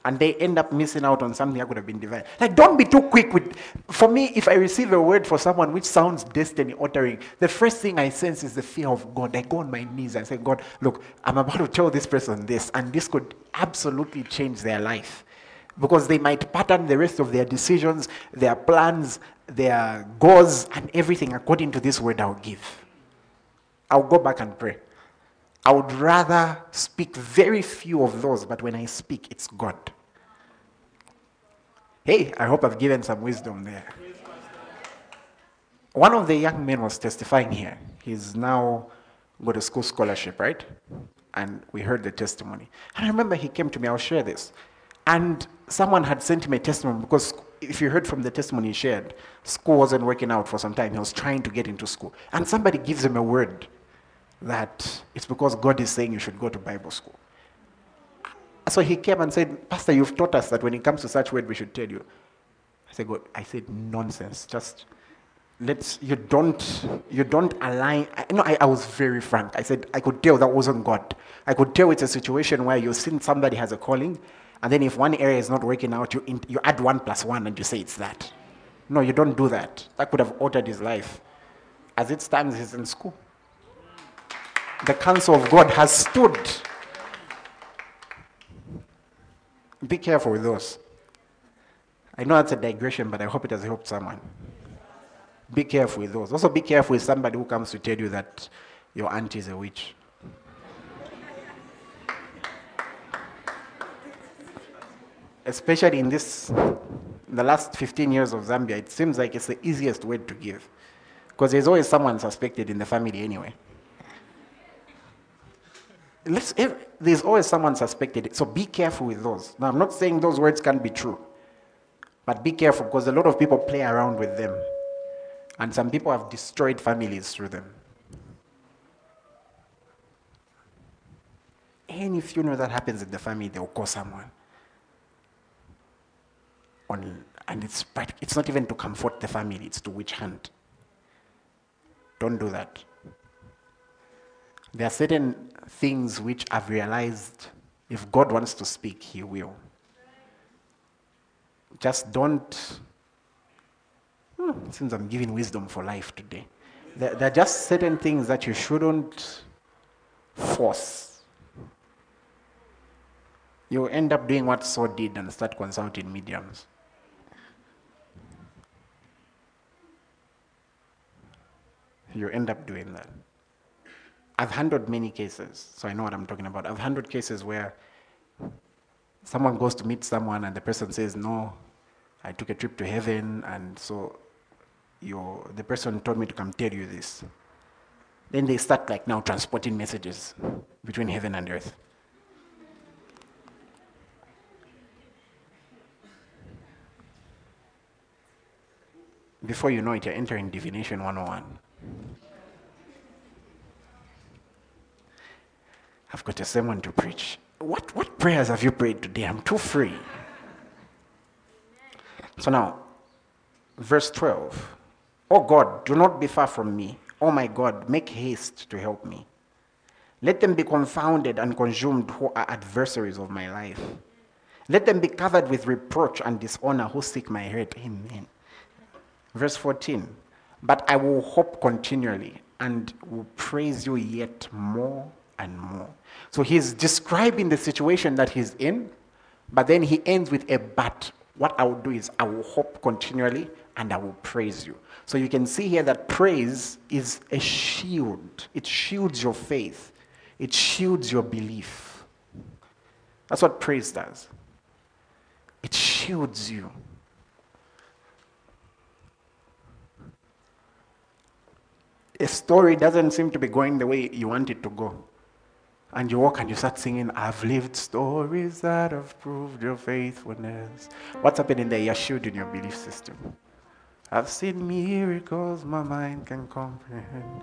and they end up missing out on something that could have been divine. Like, don't be too quick with. For me, if I receive a word for someone which sounds destiny altering, the first thing I sense is the fear of God. I go on my knees and say, God, look, I'm about to tell this person this, and this could absolutely change their life. Because they might pattern the rest of their decisions, their plans, their goals, and everything according to this word I'll give. I'll go back and pray. I would rather speak very few of those, but when I speak, it's God. Hey, I hope I've given some wisdom there. One of the young men was testifying here. He's now got a school scholarship, right? And we heard the testimony. And I remember he came to me, I'll share this. And someone had sent him a testimony because if you heard from the testimony he shared, school wasn't working out for some time. He was trying to get into school. And somebody gives him a word that it's because God is saying you should go to Bible school. So he came and said, Pastor, you've taught us that when it comes to such word, we should tell you. I said, God, I said, nonsense. Just let's, you don't, you don't align. I, no, I, I was very frank. I said, I could tell that wasn't God. I could tell it's a situation where you've seen somebody has a calling, and then if one area is not working out, you, in, you add one plus one and you say it's that. No, you don't do that. That could have altered his life. As it stands, he's in school. The counsel of God has stood Be careful with those. I know that's a digression, but I hope it has helped someone. Be careful with those. Also, be careful with somebody who comes to tell you that your auntie is a witch. Especially in this, the last 15 years of Zambia, it seems like it's the easiest word to give. Because there's always someone suspected in the family anyway there's always someone suspected. So be careful with those. Now, I'm not saying those words can't be true, but be careful because a lot of people play around with them. And some people have destroyed families through them. Any funeral that happens in the family, they'll call someone. On, and it's, it's not even to comfort the family, it's to witch hunt. Don't do that. There are certain things which I've realized if God wants to speak, He will. Just don't. Hmm, seems I'm giving wisdom for life today. There, there are just certain things that you shouldn't force. you end up doing what Saul did and start consulting mediums. You end up doing that. I've handled many cases, so I know what I'm talking about. I've handled cases where someone goes to meet someone and the person says, No, I took a trip to heaven, and so the person told me to come tell you this. Then they start like now transporting messages between heaven and earth. Before you know it, you're entering divination 101. I've got a sermon to preach. What, what prayers have you prayed today? I'm too free. So now, verse 12. Oh God, do not be far from me. Oh my God, make haste to help me. Let them be confounded and consumed who are adversaries of my life. Let them be covered with reproach and dishonor who seek my hurt. Amen. Verse 14. But I will hope continually and will praise you yet more and more. So he's describing the situation that he's in, but then he ends with a but. What I will do is I will hope continually and I will praise you. So you can see here that praise is a shield, it shields your faith, it shields your belief. That's what praise does. It shields you. A story doesn't seem to be going the way you want it to go. And you walk and you start singing, I've lived stories that have proved your faithfulness. What's happening there? You're shielding your belief system. I've seen miracles my mind can comprehend.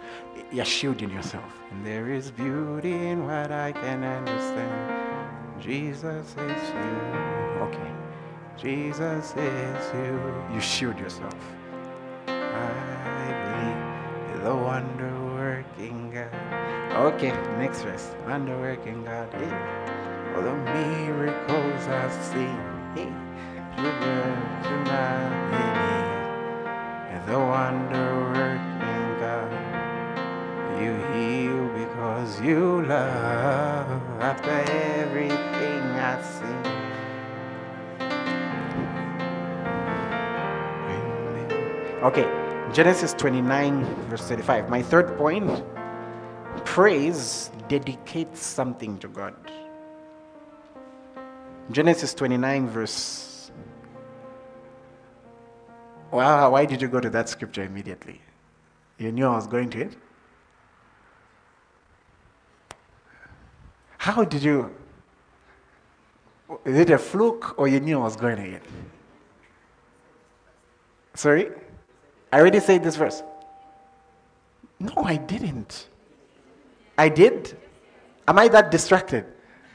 You're shielding yourself. And there is beauty in what I can understand. Jesus is you. Okay. Jesus is you. You shield yourself. I believe the wonder working God. Okay, next verse. Wonder working God. Hey. All the miracles I've seen. Hey. The wonder working God. You heal because you love after everything I've seen. Okay, Genesis 29, verse 35. My third point praise dedicates something to God. Genesis 29, verse. Wow, why did you go to that scripture immediately? You knew I was going to it? How did you? Is it a fluke or you knew I was going to it? Sorry? I already said this verse. No, I didn't. I did? Am I that distracted?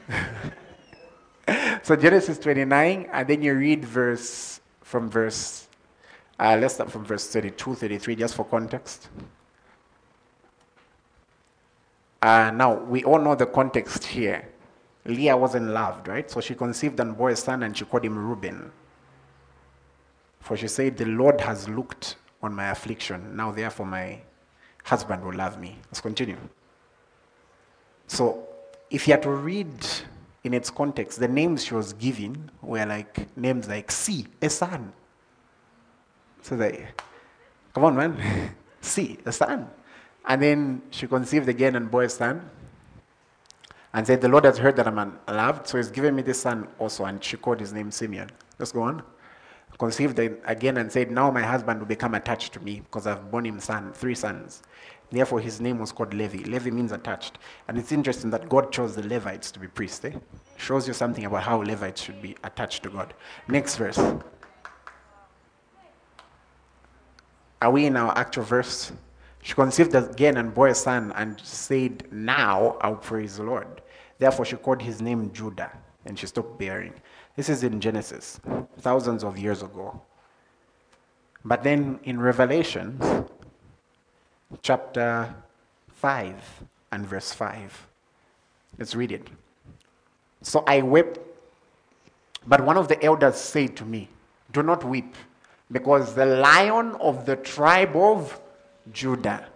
so Genesis 29, and then you read verse from verse, uh, let's start from verse 32, 33, just for context. Uh, now, we all know the context here. Leah wasn't loved, right? So she conceived and bore a son, and she called him Reuben. For she said, The Lord has looked on my affliction. Now, therefore, my husband will love me. Let's continue. So, if you had to read in its context, the names she was giving were like names like C, a son. So they, come on, man, C, a son. And then she conceived again and bore a son. And said, The Lord has heard that I'm loved, so he's given me this son also. And she called his name Simeon. Let's go on conceived again and said, Now my husband will become attached to me because I've borne him son, three sons. Therefore, his name was called Levi. Levi means attached. And it's interesting that God chose the Levites to be priests. Eh? Shows you something about how Levites should be attached to God. Next verse. Are we in our actual verse? She conceived again and bore a son and said, Now I'll praise the Lord. Therefore, she called his name Judah and she stopped bearing. This is in Genesis, thousands of years ago. But then in Revelation, chapter 5 and verse 5, let's read it. So I wept, but one of the elders said to me, Do not weep, because the lion of the tribe of Judah,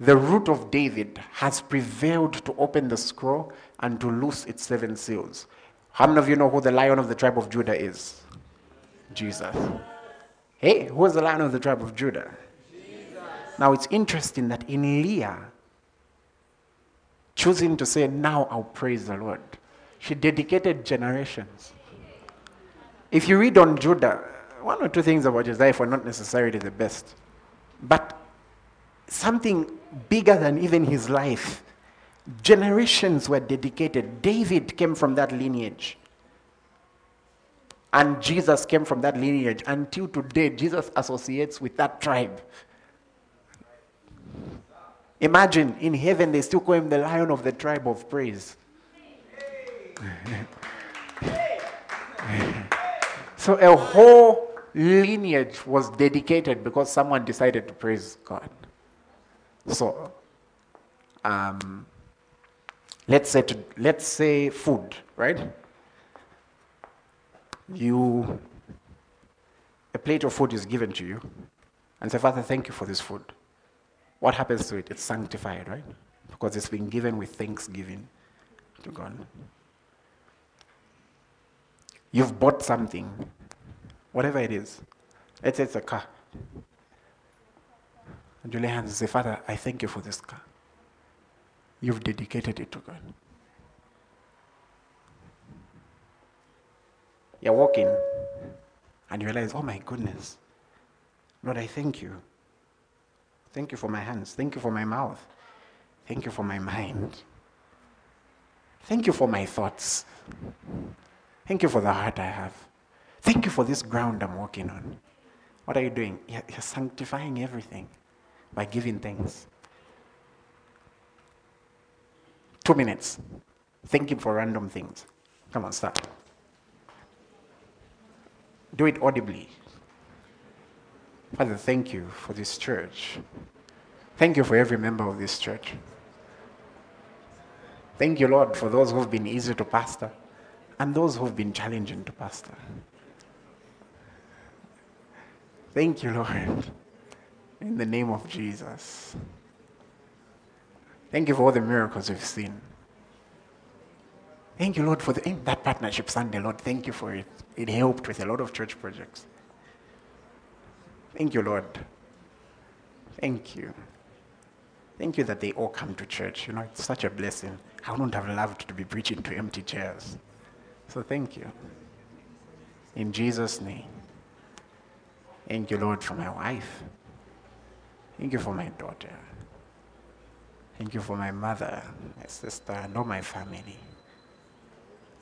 the root of David, has prevailed to open the scroll and to loose its seven seals. How many of you know who the lion of the tribe of Judah is? Jesus. Hey, who is the lion of the tribe of Judah? Now it's interesting that in Leah, choosing to say, Now I'll praise the Lord, she dedicated generations. If you read on Judah, one or two things about his life were not necessarily the best. But something bigger than even his life, generations were dedicated. David came from that lineage. And Jesus came from that lineage. Until today, Jesus associates with that tribe. Imagine in heaven they still call him the lion of the tribe of praise. so a whole lineage was dedicated because someone decided to praise God. So, um, let's say to, let's say food, right? You a plate of food is given to you, and say, Father, thank you for this food. What happens to it? It's sanctified, right? Because it's been given with thanksgiving to God. You've bought something, whatever it is. Let's say it's a car. And you lay hands and say, Father, I thank you for this car. You've dedicated it to God. You're walking and you realize, oh my goodness, Lord, I thank you. Thank you for my hands. Thank you for my mouth. Thank you for my mind. Thank you for my thoughts. Thank you for the heart I have. Thank you for this ground I'm walking on. What are you doing? You're, sanctifying everything by giving thanks. Two minutes. Thank Him for random things. Come on, start. Do it audibly. Father, thank you for this church. Thank you for every member of this church. Thank you, Lord, for those who've been easy to pastor and those who've been challenging to pastor. Thank you, Lord, in the name of Jesus. Thank you for all the miracles we've seen. Thank you, Lord, for the, that partnership Sunday, Lord. Thank you for it. It helped with a lot of church projects. Thank you, Lord. Thank you. Thank you that they all come to church. You know, it's such a blessing. I wouldn't have loved to be preaching to empty chairs. So thank you. In Jesus' name. Thank you, Lord, for my wife. Thank you for my daughter. Thank you for my mother, my sister, and all my family.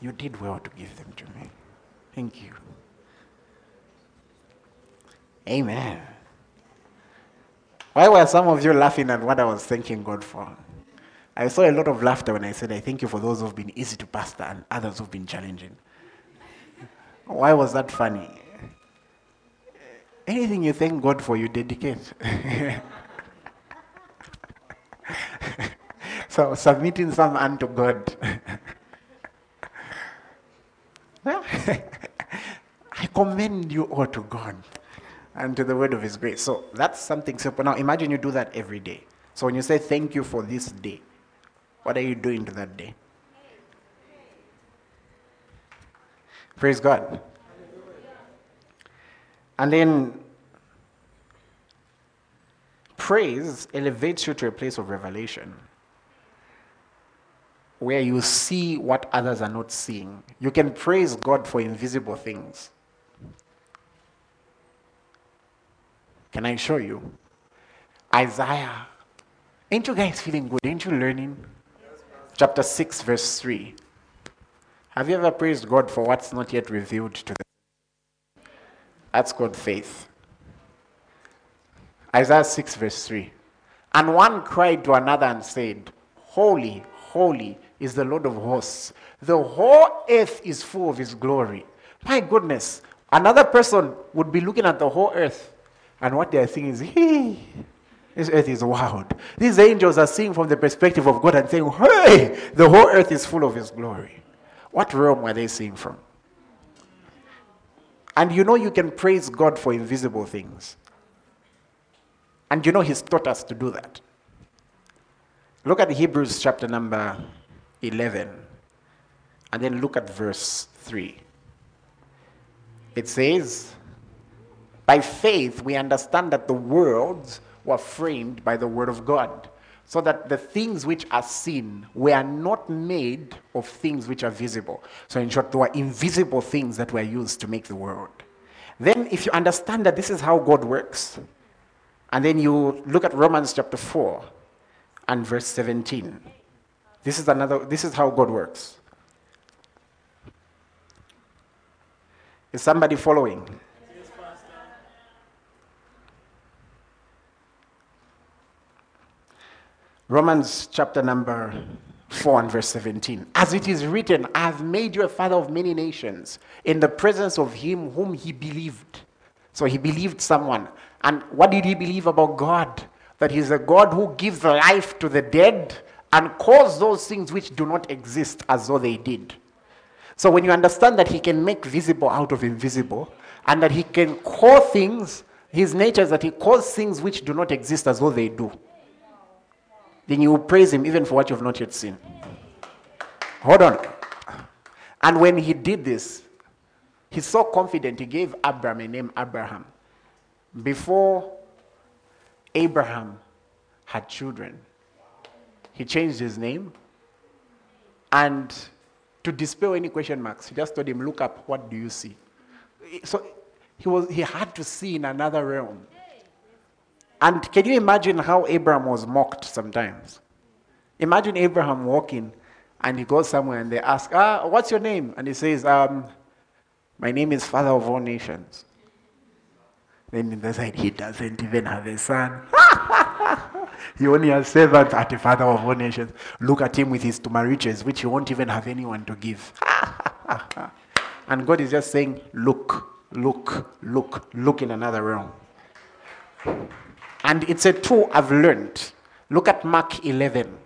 You did well to give them to me. Thank you. Amen. Why were some of you laughing at what I was thanking God for? I saw a lot of laughter when I said, I thank you for those who've been easy to pastor and others who've been challenging. Why was that funny? Anything you thank God for, you dedicate. so submitting some unto God. I commend you all to God and to the word of His grace. So that's something simple. Now imagine you do that every day. So when you say thank you for this day, what are you doing to that day? Praise God. And then praise elevates you to a place of revelation where you see what others are not seeing. You can praise God for invisible things. Can I show you? Isaiah. Ain't you guys feeling good? Ain't you learning? Chapter 6, verse 3. Have you ever praised God for what's not yet revealed to them? That's called faith. Isaiah 6, verse 3. And one cried to another and said, Holy, holy is the Lord of hosts. The whole earth is full of his glory. My goodness. Another person would be looking at the whole earth, and what they are thinking is, hey, this earth is wild. These angels are seeing from the perspective of God and saying, hey, the whole earth is full of his glory. What realm were they seeing from? And you know you can praise God for invisible things. And you know He's taught us to do that. Look at Hebrews chapter number 11. And then look at verse 3. It says, By faith we understand that the worlds were framed by the word of God, so that the things which are seen were not made of things which are visible. So, in short, there were invisible things that were used to make the world. Then, if you understand that this is how God works, and then you look at Romans chapter 4 and verse 17. This is another this is how God works. Is somebody following? Romans chapter number 4 and verse 17. As it is written, I have made you a father of many nations in the presence of him whom he believed. So he believed someone. And what did he believe about God? That he's a God who gives life to the dead and calls those things which do not exist as though they did. So when you understand that he can make visible out of invisible, and that he can call things, his nature is that he calls things which do not exist as though they do, then you will praise him even for what you've not yet seen. Hold on. And when he did this, he's so confident he gave Abraham a name Abraham. Before Abraham had children, he changed his name and to dispel any question marks, he just told him, Look up, what do you see? So he, was, he had to see in another realm. And can you imagine how Abraham was mocked sometimes? Imagine Abraham walking and he goes somewhere and they ask, Ah, what's your name? And he says, um, My name is Father of all nations. Then in the side, he doesn't even have a son. he only has servants at the father of all nations. Look at him with his two marriages, which he won't even have anyone to give. and God is just saying, Look, look, look, look in another realm. And it's a tool I've learned. Look at Mark 11,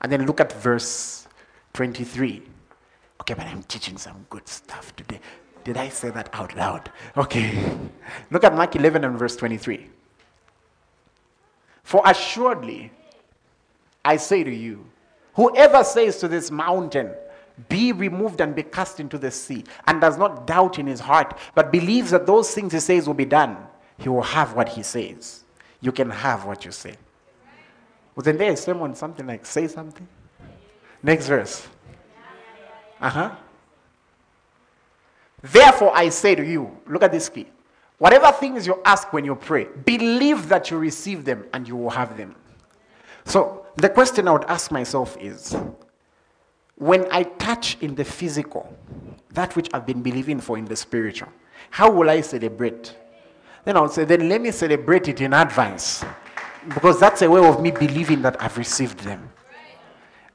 and then look at verse 23. Okay, but I'm teaching some good stuff today. Did I say that out loud? Okay. Look at Mark 11 and verse 23. For assuredly, I say to you, whoever says to this mountain, be removed and be cast into the sea, and does not doubt in his heart, but believes that those things he says will be done, he will have what he says. You can have what you say. Wasn't there a sermon something like say something? Next verse. Uh huh. Therefore, I say to you, look at this key. Whatever things you ask when you pray, believe that you receive them and you will have them. So, the question I would ask myself is when I touch in the physical that which I've been believing for in the spiritual, how will I celebrate? Then I would say, then let me celebrate it in advance because that's a way of me believing that I've received them.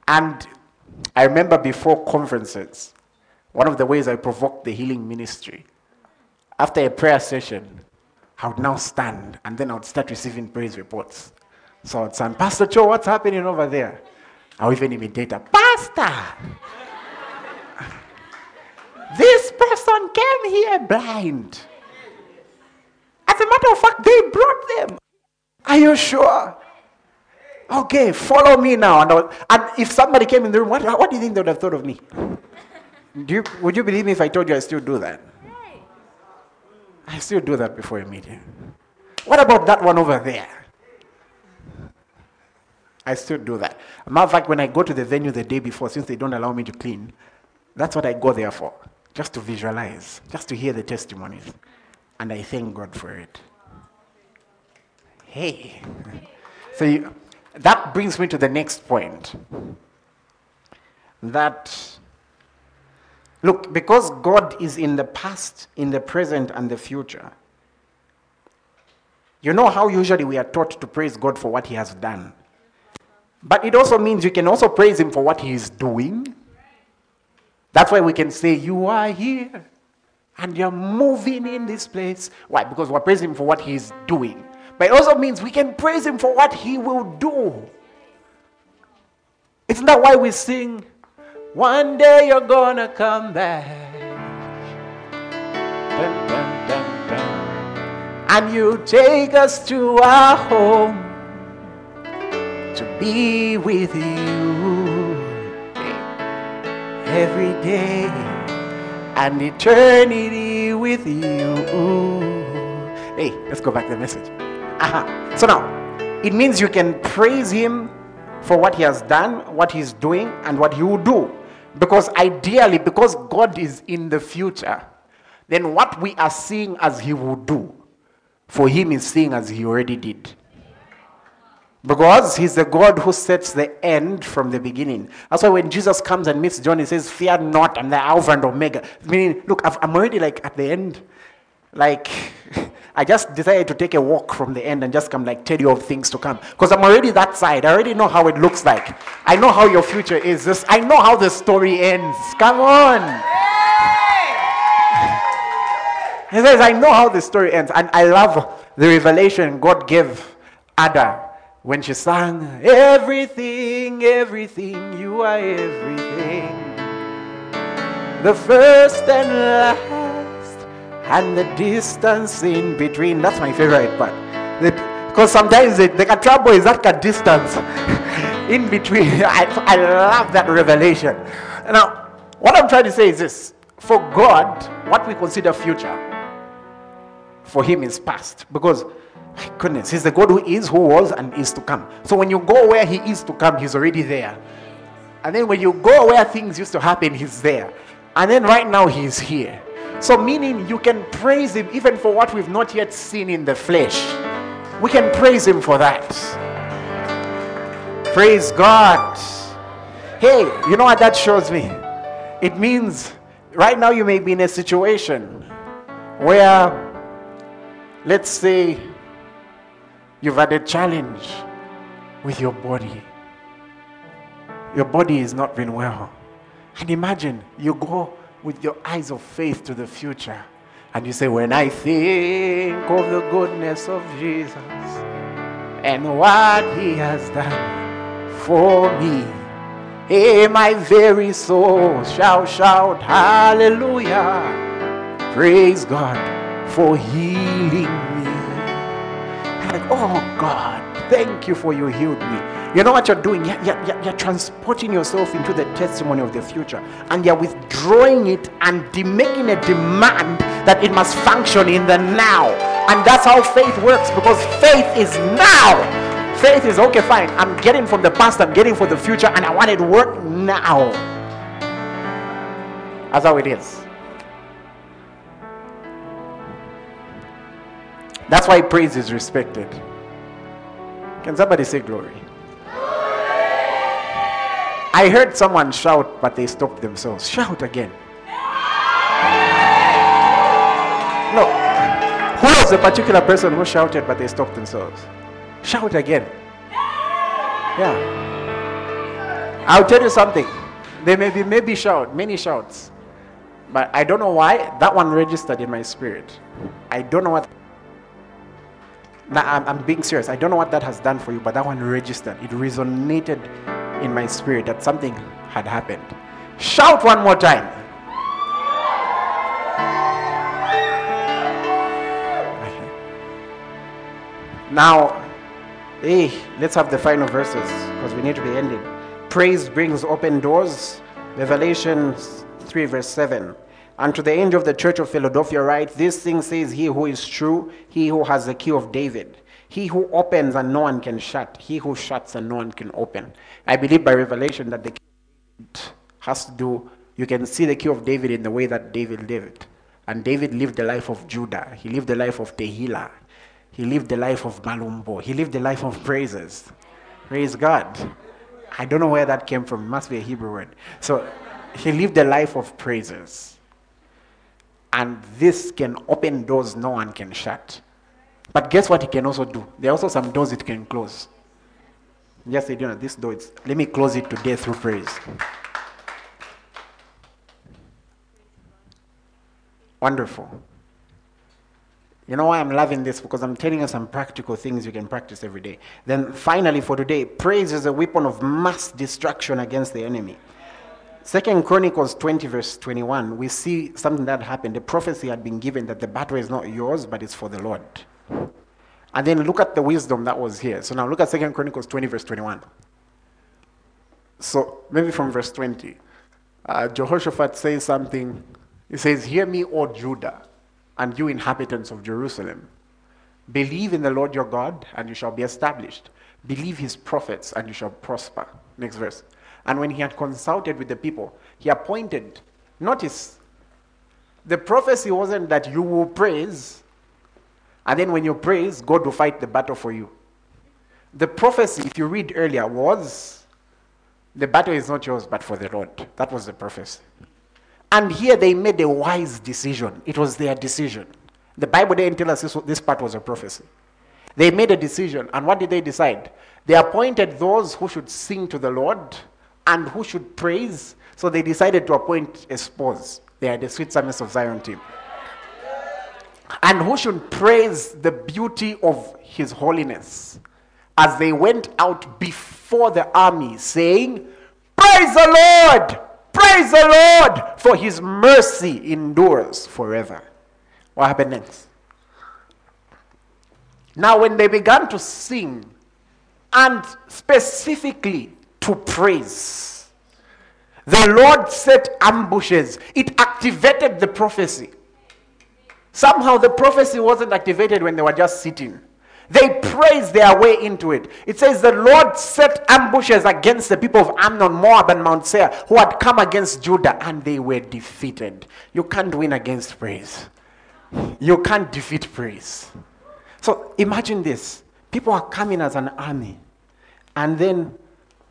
And I remember before conferences, one of the ways I provoked the healing ministry, after a prayer session, I would now stand and then I would start receiving praise reports. So I would say, Pastor Joe, what's happening over there? I would even imitate a pastor. this person came here blind. As a matter of fact, they brought them. Are you sure? Okay, follow me now. And, and if somebody came in the room, what, what do you think they would have thought of me? You, would you believe me if I told you I still do that? I still do that before a meeting. What about that one over there? I still do that. matter of fact, when I go to the venue the day before, since they don't allow me to clean, that's what I go there for. Just to visualize, just to hear the testimonies. And I thank God for it. Hey. So you, that brings me to the next point. That Look, because God is in the past, in the present, and the future, you know how usually we are taught to praise God for what He has done. But it also means you can also praise Him for what He is doing. That's why we can say, You are here and you're moving in this place. Why? Because we're praising Him for what He's doing. But it also means we can praise Him for what He will do. Isn't that why we sing? One day you're gonna come back. Dun, dun, dun, and you take us to our home to be with you. every day and eternity with you. Hey, let's go back to the message. So now, it means you can praise Him for what He has done, what He's doing, and what He will do. Because ideally, because God is in the future, then what we are seeing as He will do, for Him is seeing as He already did. Because he's the God who sets the end from the beginning. That's why when Jesus comes and meets John, he says, Fear not, I'm the Alpha and Omega. Meaning, look, i am already like at the end. Like, I just decided to take a walk from the end and just come like tell you of things to come. Because I'm already that side. I already know how it looks like. I know how your future is. This, I know how the story ends. Come on. He says, I know how the story ends. And I love the revelation God gave Ada when she sang, Everything, everything, you are everything. The first and last, and the distance in between. That's my favorite part. Because sometimes the, the trouble is that distance in between. I, I love that revelation. Now, what I'm trying to say is this for God, what we consider future, for Him is past. Because my goodness, He's the God who is, who was, and is to come. So when you go where He is to come, He's already there. And then when you go where things used to happen, He's there. And then right now, He's here. So, meaning you can praise Him even for what we've not yet seen in the flesh. We can praise Him for that. Praise God. Hey, you know what that shows me? It means right now you may be in a situation where, let's say, You've had a challenge with your body. Your body is not been well. And imagine you go with your eyes of faith to the future and you say, When I think of the goodness of Jesus and what he has done for me, hey, my very soul shall shout, Hallelujah! Praise God for healing like, oh God, thank you for you healed me. You know what you're doing? You're, you're, you're, transporting yourself into the testimony of the future and you're withdrawing it and making a demand that it must function in the now. And that's how faith works because faith is now. Faith is okay, fine. I'm getting from the past, I'm getting for the future, and I want it work now. That's how it is. That's why praise is respected. Can somebody say glory? I heard someone shout, but they stopped themselves. Shout again. No. Who was the particular person who shouted, but they stopped themselves? Shout again. Yeah. I'll tell you something. There may be maybe shout, many shouts. But I don't know why that one registered in my spirit. I don't know what now, I'm, I'm being serious. I don't know what that has done for you, but that one registered. It resonated in my spirit that something had happened. Shout one more time. Now, hey, let's have the final verses because we need to be ending. Praise brings open doors. Revelation 3, verse 7. And to the angel of the church of Philadelphia, write, This thing says he who is true, he who has the key of David, he who opens and no one can shut, he who shuts and no one can open. I believe by revelation that the key has to do, you can see the key of David in the way that David lived. And David lived the life of Judah, he lived the life of Tehillah, he lived the life of Malumbo, he lived the life of praises. Praise God. I don't know where that came from, it must be a Hebrew word. So he lived the life of praises. And this can open doors no one can shut. But guess what it can also do? There are also some doors it can close. Say, you know, this door, let me close it today through praise. Wonderful. You know why I'm loving this? Because I'm telling you some practical things you can practice every day. Then finally, for today, praise is a weapon of mass destruction against the enemy. Second Chronicles 20, verse 21, we see something that happened. The prophecy had been given that the battle is not yours, but it's for the Lord. And then look at the wisdom that was here. So now look at Second Chronicles 20, verse 21. So maybe from verse 20. uh, Jehoshaphat says something. He says, Hear me, O Judah, and you inhabitants of Jerusalem. Believe in the Lord your God, and you shall be established. Believe his prophets, and you shall prosper. Next verse. And when he had consulted with the people, he appointed, notice, the prophecy wasn't that you will praise, and then when you praise, God will fight the battle for you. The prophecy, if you read earlier, was the battle is not yours, but for the Lord. That was the prophecy. And here they made a wise decision. It was their decision. The Bible didn't tell us this, this part was a prophecy. They made a decision. And what did they decide? They appointed those who should sing to the Lord and who should praise. So they decided to appoint a spouse. They are the Sweet Psalmist of Zion team. And who should praise the beauty of his holiness as they went out before the army, saying, Praise the Lord! Praise the Lord! For his mercy endures forever. What happened next? Now, when they began to sing, and specifically to praise, the Lord set ambushes. It activated the prophecy. Somehow the prophecy wasn't activated when they were just sitting. They praised their way into it. It says the Lord set ambushes against the people of Ammon, Moab, and Mount Seir who had come against Judah, and they were defeated. You can't win against praise. You can't defeat praise. So imagine this people are coming as an army, and then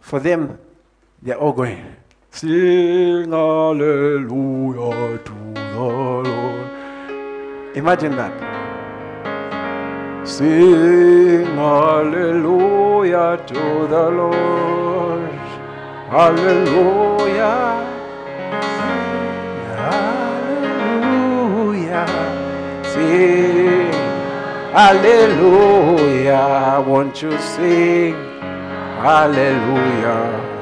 for them, they're all going, Sing hallelujah to the Lord. Imagine that. Sing hallelujah to the Lord. Hallelujah. Sing, hallelujah. Sing hallelujah. Won't you sing hallelujah?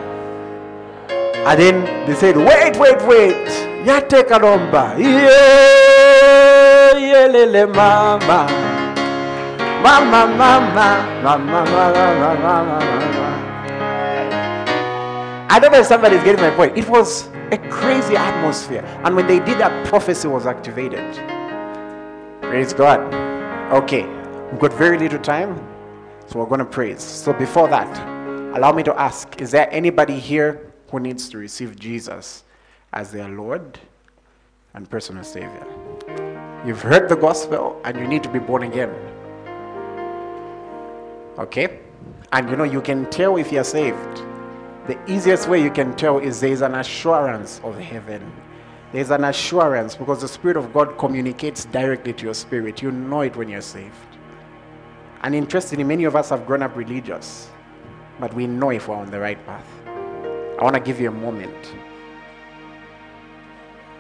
And then they said, wait, wait, wait. Yate kalomba. Yeah, yeah, lele mama. Mama, mama, mama, mama, mama, mama. I don't know if somebody's getting my point. It was a crazy atmosphere. And when they did that, prophecy was activated. Praise God. Okay, we've got very little time, so we're going to praise. So before that, allow me to ask is there anybody here who needs to receive Jesus as their Lord and personal Savior? You've heard the gospel and you need to be born again. Okay? And you know, you can tell if you're saved. The easiest way you can tell is there is an assurance of heaven. There's an assurance because the Spirit of God communicates directly to your spirit. You know it when you're saved. And interestingly, many of us have grown up religious, but we know if we're on the right path. I want to give you a moment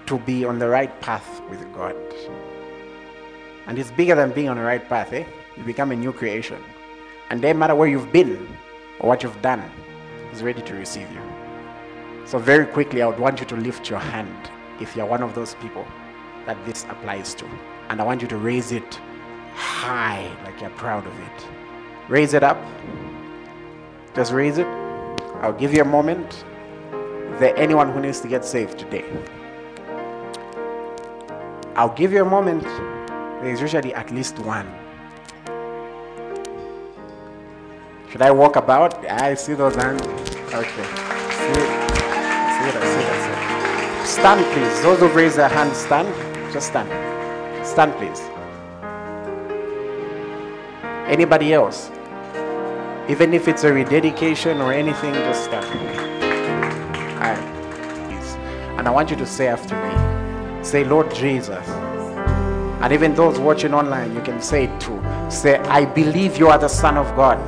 to be on the right path with God. And it's bigger than being on the right path, eh? You become a new creation. And no matter where you've been or what you've done, He's ready to receive you. So, very quickly, I would want you to lift your hand if you're one of those people that this applies to. And I want you to raise it high, like you're proud of it. Raise it up. Just raise it. I'll give you a moment. Is there anyone who needs to get saved today? I'll give you a moment. There's usually at least one. Should I walk about? I see those hands. Okay. See it. See it. See it. See it. Stand, please. Those who raise their hands, stand. Just stand. Stand, please. Anybody else? Even if it's a rededication or anything, just stand. Alright. Please. And I want you to say after me. Say, Lord Jesus. And even those watching online, you can say it too. Say, I believe you are the Son of God.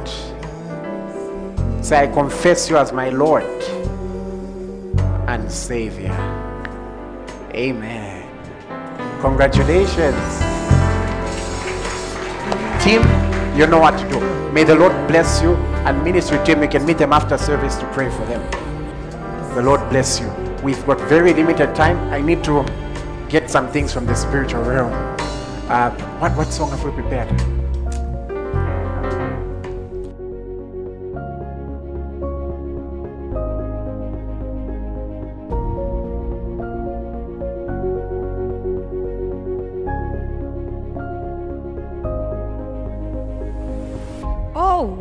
Say, I confess you as my Lord and Savior. Amen. Congratulations. Team, you know what to do. May the Lord bless you and ministry team. You can meet them after service to pray for them. The Lord bless you. We've got very limited time. I need to get some things from the spiritual realm. Uh, what, what song have we prepared?